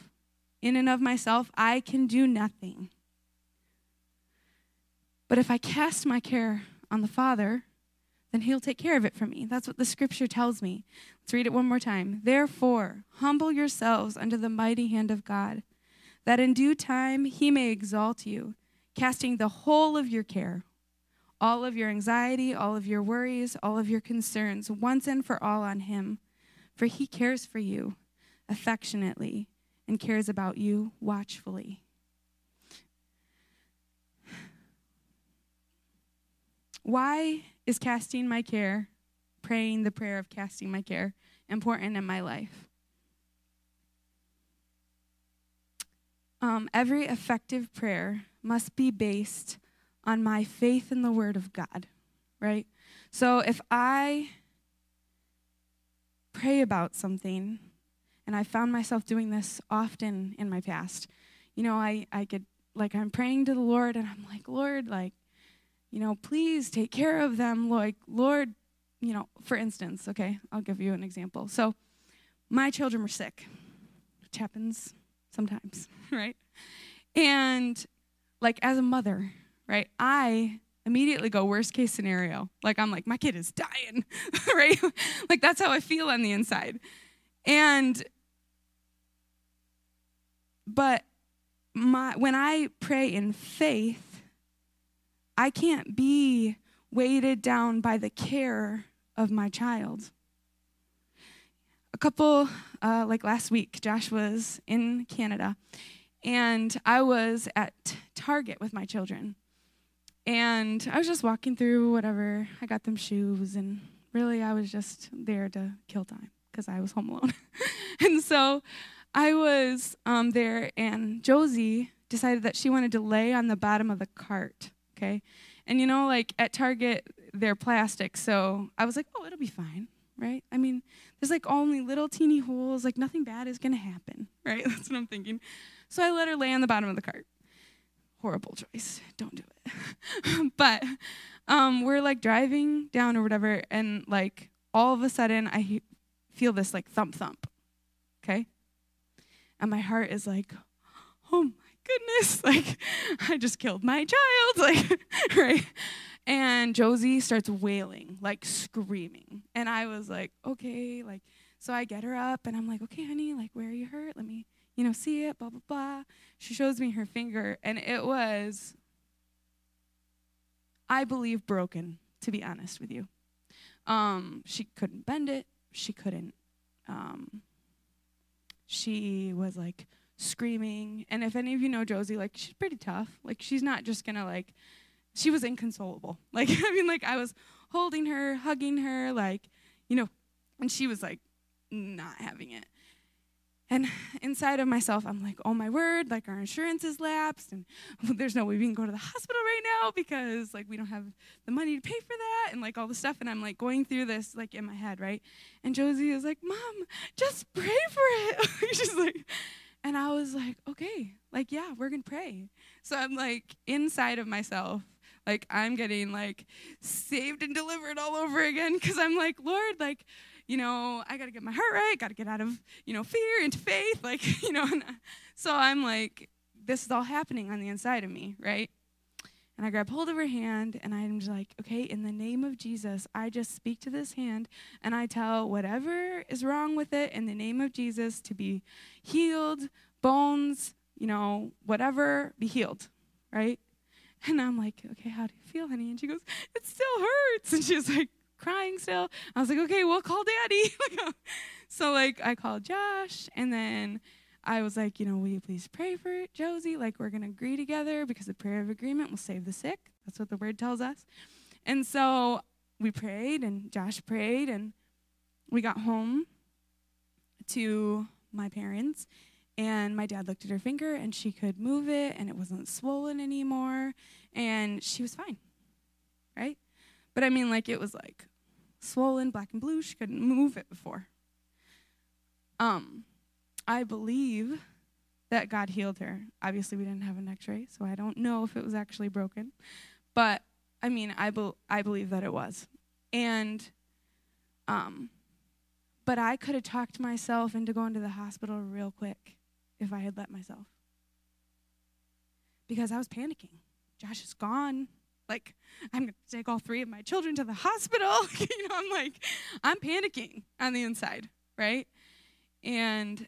in and of myself, I can do nothing. But if I cast my care on the Father, then He'll take care of it for me. That's what the scripture tells me. Let's read it one more time. Therefore, humble yourselves under the mighty hand of God, that in due time He may exalt you, casting the whole of your care, all of your anxiety, all of your worries, all of your concerns, once and for all on Him, for He cares for you affectionately and cares about you watchfully. Why is casting my care, praying the prayer of casting my care, important in my life? Um, every effective prayer must be based on my faith in the Word of God, right? So if I pray about something and I found myself doing this often in my past. You know, I, I could, like, I'm praying to the Lord, and I'm like, Lord, like, you know, please take care of them. Like, Lord, you know, for instance, okay, I'll give you an example. So, my children were sick, which happens sometimes, right? And, like, as a mother, right, I immediately go worst case scenario. Like, I'm like, my kid is dying, right? like, that's how I feel on the inside. And but my, when I pray in faith, I can't be weighted down by the care of my child. A couple, uh, like last week, Josh was in Canada, and I was at Target with my children. And I was just walking through whatever. I got them shoes, and really, I was just there to kill time because I was home alone. and so I was um, there, and Josie decided that she wanted to lay on the bottom of the cart. Okay, and you know, like at Target, they're plastic, so I was like, oh, it'll be fine, right? I mean, there's like only little teeny holes, like nothing bad is gonna happen, right? That's what I'm thinking. So I let her lay on the bottom of the cart. Horrible choice. Don't do it. but um, we're like driving down or whatever, and like all of a sudden I feel this like thump thump. Okay? And my heart is like, oh my goodness, like I just killed my child, like, right? And Josie starts wailing, like screaming. And I was like, okay, like, so I get her up and I'm like, okay, honey, like, where are you hurt? Let me, you know, see it, blah, blah, blah. She shows me her finger, and it was, I believe, broken, to be honest with you. Um, she couldn't bend it. She couldn't um, she was like screaming. And if any of you know Josie, like she's pretty tough. Like she's not just gonna like she was inconsolable. Like I mean like I was holding her, hugging her, like, you know, and she was like not having it. And inside of myself, I'm like, oh my word, like our insurance is lapsed, and there's no way we can go to the hospital right now because like we don't have the money to pay for that, and like all the stuff. And I'm like going through this like in my head, right? And Josie is like, Mom, just pray for it. She's like, and I was like, okay, like yeah, we're gonna pray. So I'm like inside of myself, like I'm getting like saved and delivered all over again because I'm like, Lord, like you know, I got to get my heart right, got to get out of, you know, fear into faith. Like, you know, so I'm like, this is all happening on the inside of me, right? And I grab hold of her hand and I'm just like, okay, in the name of Jesus, I just speak to this hand and I tell whatever is wrong with it in the name of Jesus to be healed, bones, you know, whatever, be healed, right? And I'm like, okay, how do you feel, honey? And she goes, it still hurts. And she's like, crying still. I was like, okay, we'll call daddy. Um, so like I called Josh and then I was like, you know, will you please pray for Josie? Like we're gonna agree together because the prayer of agreement will save the sick. That's what the word tells us. And so we prayed and Josh prayed and we got home to my parents and my dad looked at her finger and she could move it and it wasn't swollen anymore and she was fine. Right? But I mean, like, it was like swollen, black and blue. She couldn't move it before. Um, I believe that God healed her. Obviously, we didn't have an x ray, so I don't know if it was actually broken. But I mean, I, be- I believe that it was. And, um, but I could have talked myself into going to the hospital real quick if I had let myself. Because I was panicking. Josh is gone. Like, I'm going to take all three of my children to the hospital. you know, I'm like, I'm panicking on the inside, right? And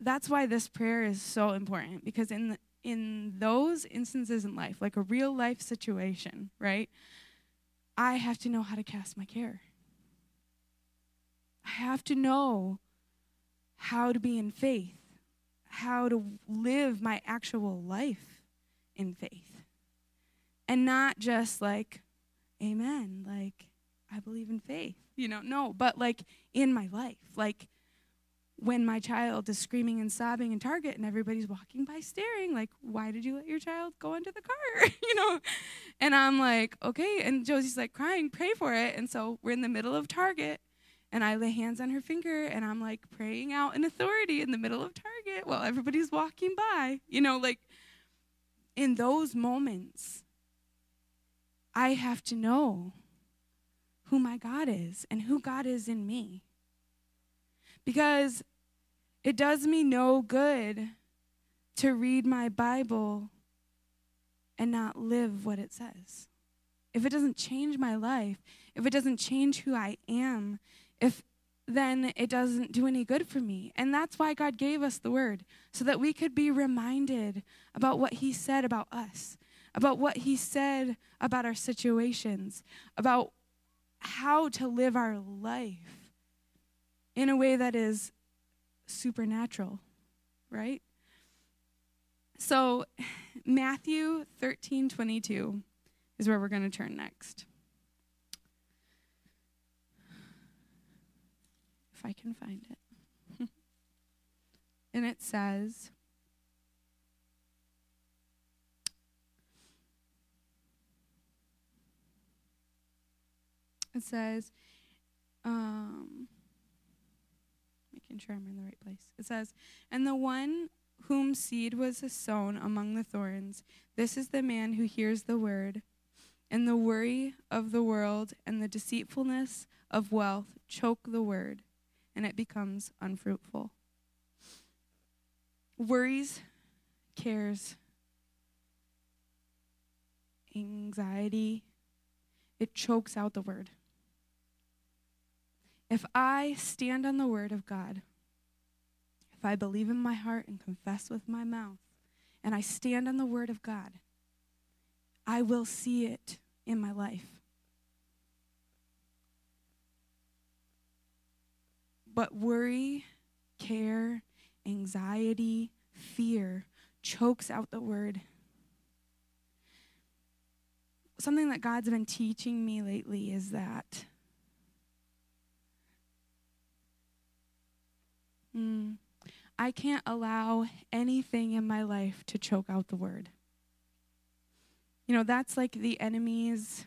that's why this prayer is so important because in in those instances in life, like a real life situation, right? I have to know how to cast my care. I have to know how to be in faith, how to live my actual life in faith and not just like amen like i believe in faith you know no but like in my life like when my child is screaming and sobbing in target and everybody's walking by staring like why did you let your child go into the car? You know? And i'm like okay and josie's like crying pray for it and so we're in the middle of target and i lay hands on her finger and i'm like praying out in authority in the middle of target while everybody's walking by you know like in those moments I have to know who my God is and who God is in me. Because it does me no good to read my Bible and not live what it says. If it doesn't change my life, if it doesn't change who I am, if then it doesn't do any good for me. And that's why God gave us the word, so that we could be reminded about what He said about us, about what He said about our situations, about how to live our life in a way that is supernatural, right? So, Matthew 13 22 is where we're going to turn next. If I can find it. and it says, It says, um, making sure I'm in the right place. It says, And the one whom seed was sown among the thorns, this is the man who hears the word, and the worry of the world and the deceitfulness of wealth choke the word, and it becomes unfruitful. Worries, cares, anxiety, it chokes out the word. If I stand on the word of God, if I believe in my heart and confess with my mouth, and I stand on the word of God, I will see it in my life. But worry, care, anxiety, fear chokes out the word. Something that God's been teaching me lately is that Mm. I can't allow anything in my life to choke out the word. You know, that's like the enemy's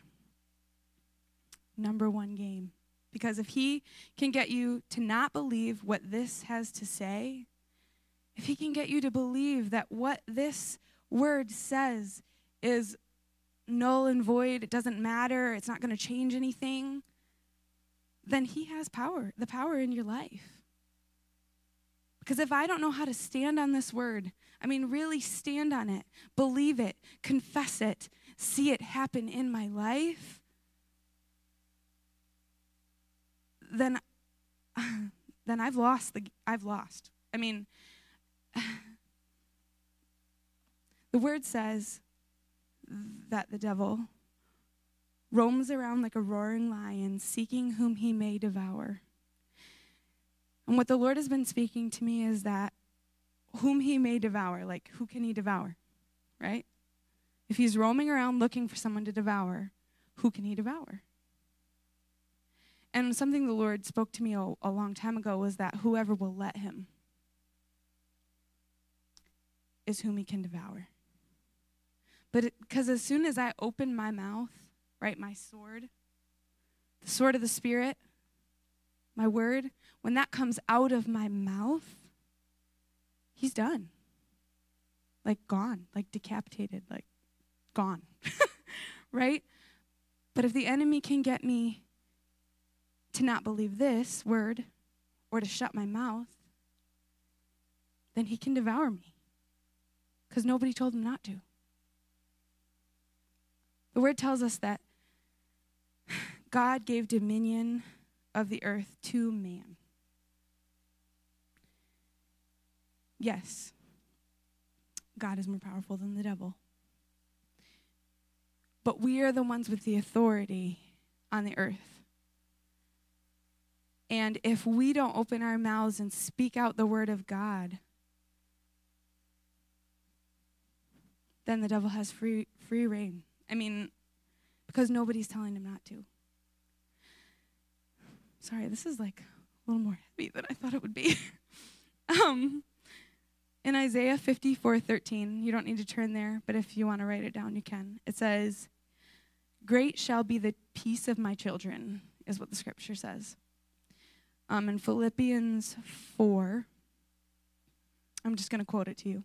number one game. Because if he can get you to not believe what this has to say, if he can get you to believe that what this word says is null and void, it doesn't matter, it's not going to change anything, then he has power, the power in your life. Because if I don't know how to stand on this word, I mean, really stand on it, believe it, confess it, see it happen in my life, then, then I've lost the, I've lost. I mean, the word says that the devil roams around like a roaring lion, seeking whom he may devour. And what the Lord has been speaking to me is that whom he may devour, like who can he devour, right? If he's roaming around looking for someone to devour, who can he devour? And something the Lord spoke to me a, a long time ago was that whoever will let him is whom he can devour. But because as soon as I open my mouth, right, my sword, the sword of the Spirit, my word, when that comes out of my mouth, he's done. Like gone, like decapitated, like gone. right? But if the enemy can get me to not believe this word or to shut my mouth, then he can devour me because nobody told him not to. The word tells us that God gave dominion of the earth to man. Yes, God is more powerful than the devil. But we are the ones with the authority on the earth. And if we don't open our mouths and speak out the word of God, then the devil has free free rein. I mean, because nobody's telling him not to. Sorry, this is like a little more heavy than I thought it would be. um, in Isaiah 54 13, you don't need to turn there, but if you want to write it down, you can. It says, Great shall be the peace of my children, is what the scripture says. Um, in Philippians 4, I'm just going to quote it to you.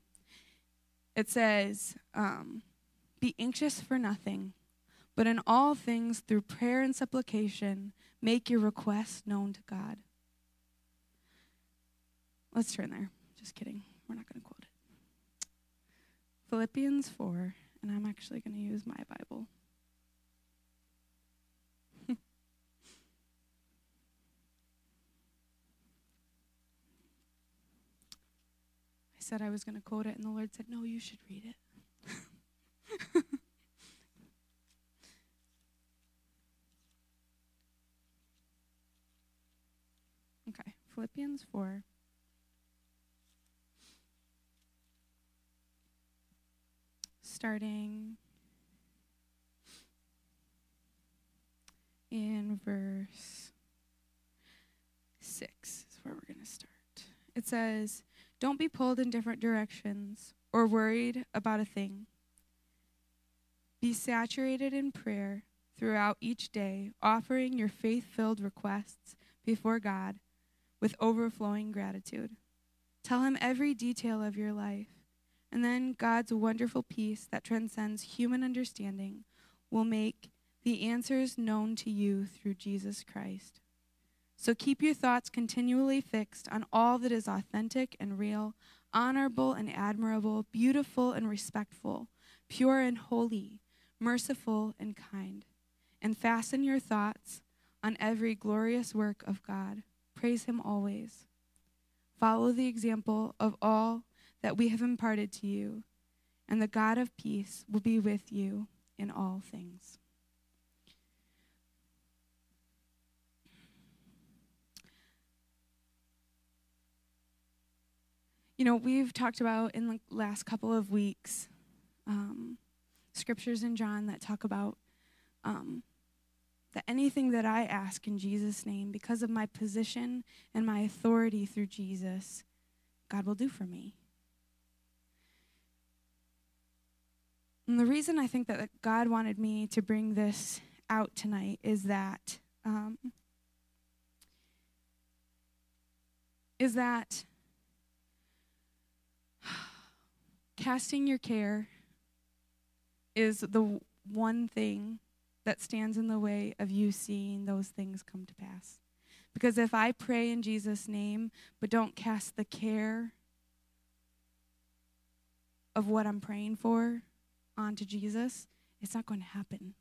It says, um, Be anxious for nothing, but in all things, through prayer and supplication, make your requests known to God. Let's turn there. Just kidding. We're not going to quote it. Philippians 4, and I'm actually going to use my Bible. I said I was going to quote it, and the Lord said, No, you should read it. okay, Philippians 4. Starting in verse 6 is where we're going to start. It says, don't be pulled in different directions or worried about a thing. Be saturated in prayer throughout each day, offering your faith filled requests before God with overflowing gratitude. Tell Him every detail of your life, and then God's wonderful peace that transcends human understanding will make the answers known to you through Jesus Christ. So keep your thoughts continually fixed on all that is authentic and real, honorable and admirable, beautiful and respectful, pure and holy, merciful and kind. And fasten your thoughts on every glorious work of God. Praise Him always. Follow the example of all that we have imparted to you, and the God of peace will be with you in all things. You know, we've talked about in the last couple of weeks um, scriptures in John that talk about um, that anything that I ask in Jesus' name, because of my position and my authority through Jesus, God will do for me. And the reason I think that God wanted me to bring this out tonight is that um, is that casting your care is the one thing that stands in the way of you seeing those things come to pass. Because if I pray in Jesus' name, but don't cast the care of what I'm praying for onto Jesus, it's not going to happen.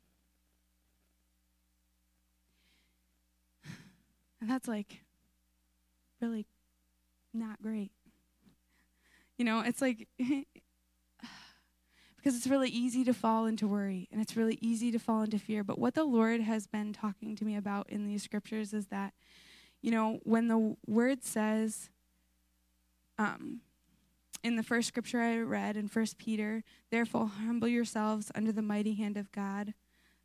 And that's like really not great. You know, it's like because it's really easy to fall into worry and it's really easy to fall into fear. But what the Lord has been talking to me about in these scriptures is that, you know, when the word says, um, in the first scripture I read in First Peter, therefore humble yourselves under the mighty hand of God,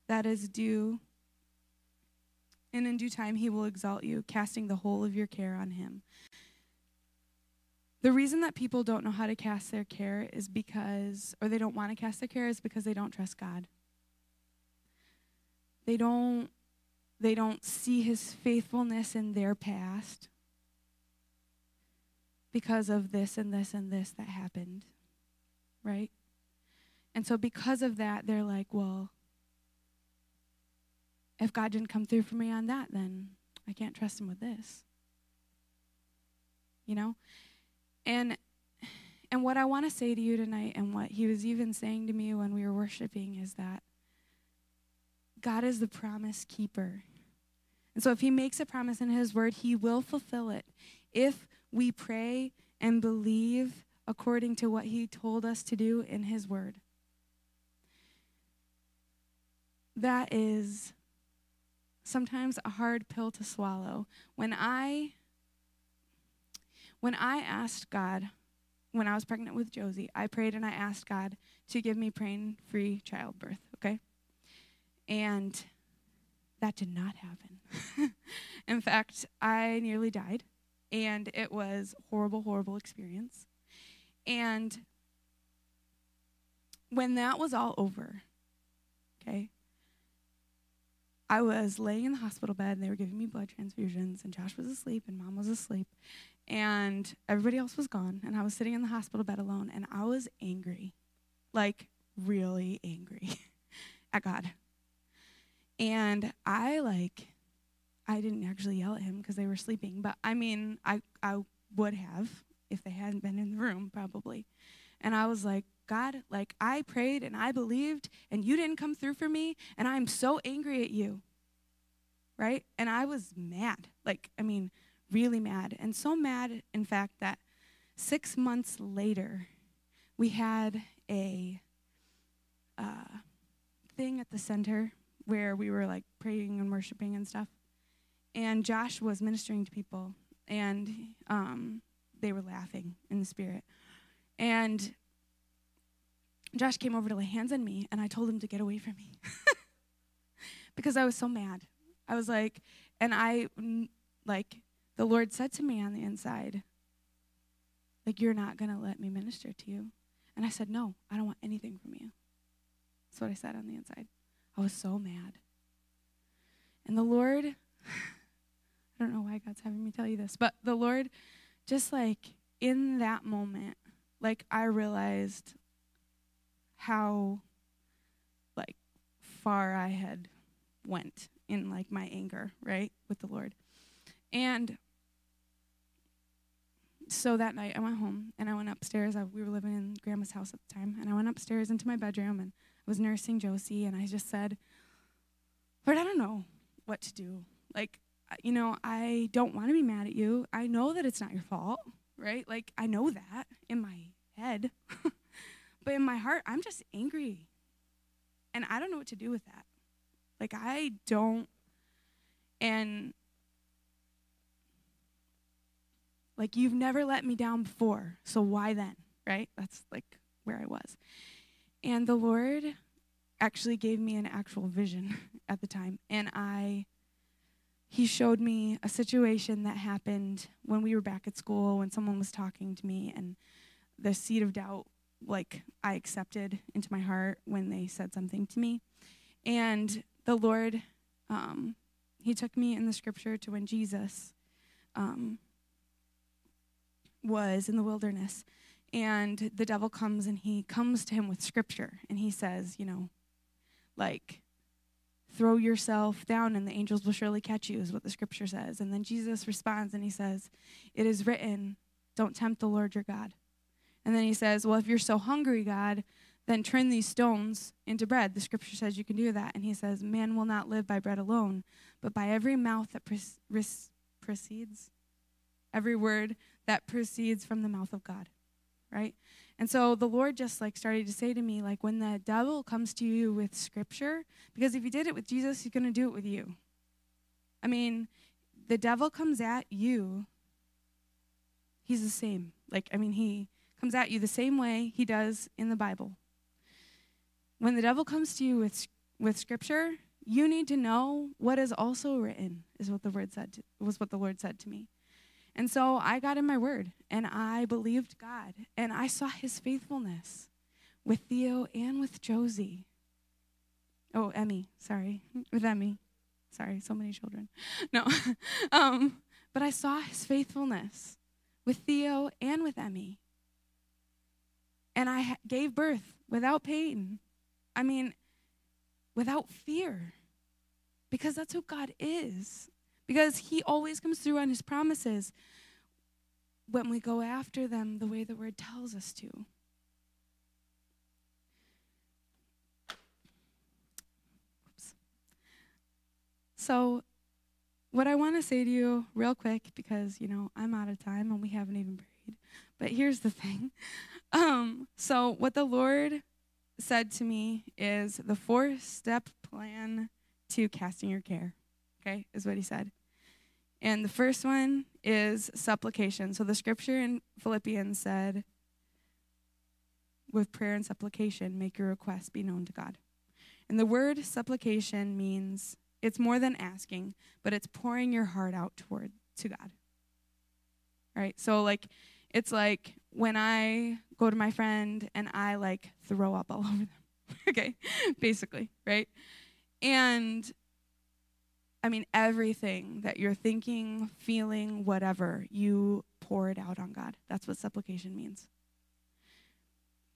that is due, and in due time he will exalt you, casting the whole of your care on him. The reason that people don't know how to cast their care is because, or they don't want to cast their care, is because they don't trust God. They don't, they don't see His faithfulness in their past because of this and this and this that happened, right? And so, because of that, they're like, well, if God didn't come through for me on that, then I can't trust Him with this. You know? And and what I want to say to you tonight and what he was even saying to me when we were worshiping is that God is the promise keeper. And so if he makes a promise in his word, he will fulfill it if we pray and believe according to what he told us to do in his word. That is sometimes a hard pill to swallow. When I when I asked God, when I was pregnant with Josie, I prayed and I asked God to give me pain free childbirth, okay? And that did not happen. In fact, I nearly died, and it was horrible, horrible experience. And when that was all over, okay, I was laying in the hospital bed and they were giving me blood transfusions, and Josh was asleep and mom was asleep and everybody else was gone and i was sitting in the hospital bed alone and i was angry like really angry at god and i like i didn't actually yell at him because they were sleeping but i mean i i would have if they hadn't been in the room probably and i was like god like i prayed and i believed and you didn't come through for me and i'm so angry at you right and i was mad like i mean really mad. And so mad, in fact, that six months later, we had a uh, thing at the center where we were like praying and worshiping and stuff. And Josh was ministering to people, and um, they were laughing in the spirit. And Josh came over to lay hands on me, and I told him to get away from me because I was so mad. I was like, and I like the Lord said to me on the inside, like, you're not going to let me minister to you. And I said, no, I don't want anything from you. That's what I said on the inside. I was so mad. And the Lord, I don't know why God's having me tell you this, but the Lord, just like in that moment, like I realized how like far I had went in like my anger, right, with the Lord. And so that night I went home and I went upstairs. I, we were living in grandma's house at the time. And I went upstairs into my bedroom and I was nursing Josie. And I just said, Lord, I don't know what to do. Like, you know, I don't want to be mad at you. I know that it's not your fault, right? Like, I know that in my head. but in my heart, I'm just angry. And I don't know what to do with that. Like, I don't. And Like, you've never let me down before, so why then? Right? That's like where I was. And the Lord actually gave me an actual vision at the time. And I he showed me a situation that happened when we were back at school when someone was talking to me and the seed of doubt like I accepted into my heart when they said something to me. And the Lord, um, He took me in the scripture to when Jesus um, was in the wilderness. And the devil comes and he comes to him with scripture and he says, you know, like, throw yourself down and the angels will surely catch you, is what the scripture says. And then Jesus responds and he says, It is written, don't tempt the Lord your God. And then he says, Well, if you're so hungry, God, then turn these stones into bread. The scripture says you can do that. And he says, Man will not live by bread alone, but by every mouth that proceeds, every word that proceeds from the mouth of God. Right? And so the Lord just like started to say to me, like, when the devil comes to you with scripture, because if he did it with Jesus, he's going to do it with you. I mean, the devil comes at you, he's the same. Like, I mean, he comes at you the same way he does in the Bible. When the devil comes to you with, with scripture, you need to know what is also written, is what the word said to, was what the Lord said to me. And so I got in my word and I believed God and I saw his faithfulness with Theo and with Josie. Oh, Emmy, sorry. With Emmy. Sorry, so many children. No. um, but I saw his faithfulness with Theo and with Emmy. And I gave birth without pain. I mean, without fear. Because that's who God is. Because He always comes through on His promises when we go after them the way the Word tells us to. Oops. So, what I want to say to you, real quick, because, you know, I'm out of time and we haven't even prayed, but here's the thing. Um, so, what the Lord said to me is the four step plan to casting your care, okay, is what He said. And the first one is supplication. So, the scripture in Philippians said, with prayer and supplication, make your requests be known to God. And the word supplication means it's more than asking, but it's pouring your heart out toward to God. Right? So like it's like when I go to my friend and I like throw up all over them. okay, basically, right? And I mean, everything that you're thinking, feeling, whatever, you pour it out on God. That's what supplication means.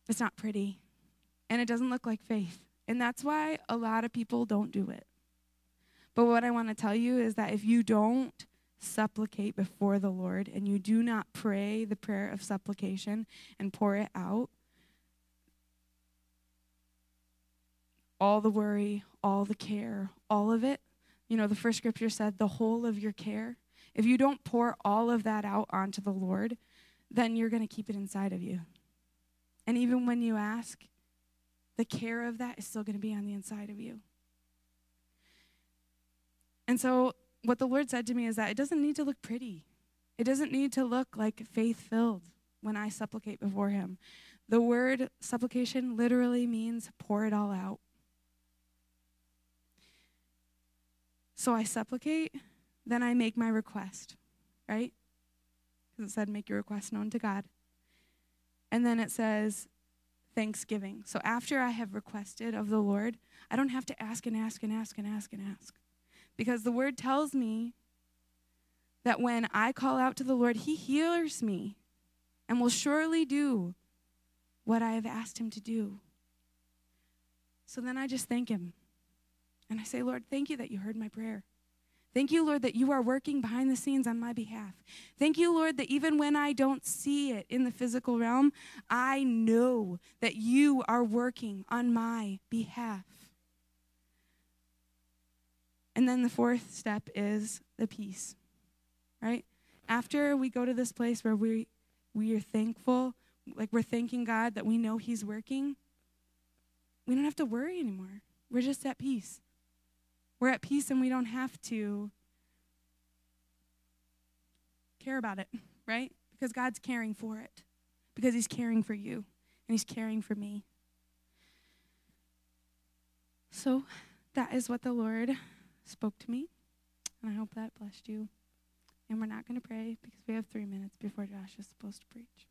It's not pretty, and it doesn't look like faith. And that's why a lot of people don't do it. But what I want to tell you is that if you don't supplicate before the Lord and you do not pray the prayer of supplication and pour it out, all the worry, all the care, all of it, you know, the first scripture said, the whole of your care. If you don't pour all of that out onto the Lord, then you're going to keep it inside of you. And even when you ask, the care of that is still going to be on the inside of you. And so what the Lord said to me is that it doesn't need to look pretty. It doesn't need to look like faith filled when I supplicate before Him. The word supplication literally means pour it all out. So I supplicate, then I make my request, right? Because it said, make your request known to God. And then it says, thanksgiving. So after I have requested of the Lord, I don't have to ask and ask and ask and ask and ask. Because the word tells me that when I call out to the Lord, He hears me and will surely do what I have asked Him to do. So then I just thank Him. And I say, Lord, thank you that you heard my prayer. Thank you, Lord, that you are working behind the scenes on my behalf. Thank you, Lord, that even when I don't see it in the physical realm, I know that you are working on my behalf. And then the fourth step is the peace, right? After we go to this place where we, we are thankful, like we're thanking God that we know He's working, we don't have to worry anymore. We're just at peace. We're at peace and we don't have to care about it, right? Because God's caring for it, because He's caring for you and He's caring for me. So that is what the Lord spoke to me. And I hope that blessed you. And we're not going to pray because we have three minutes before Josh is supposed to preach.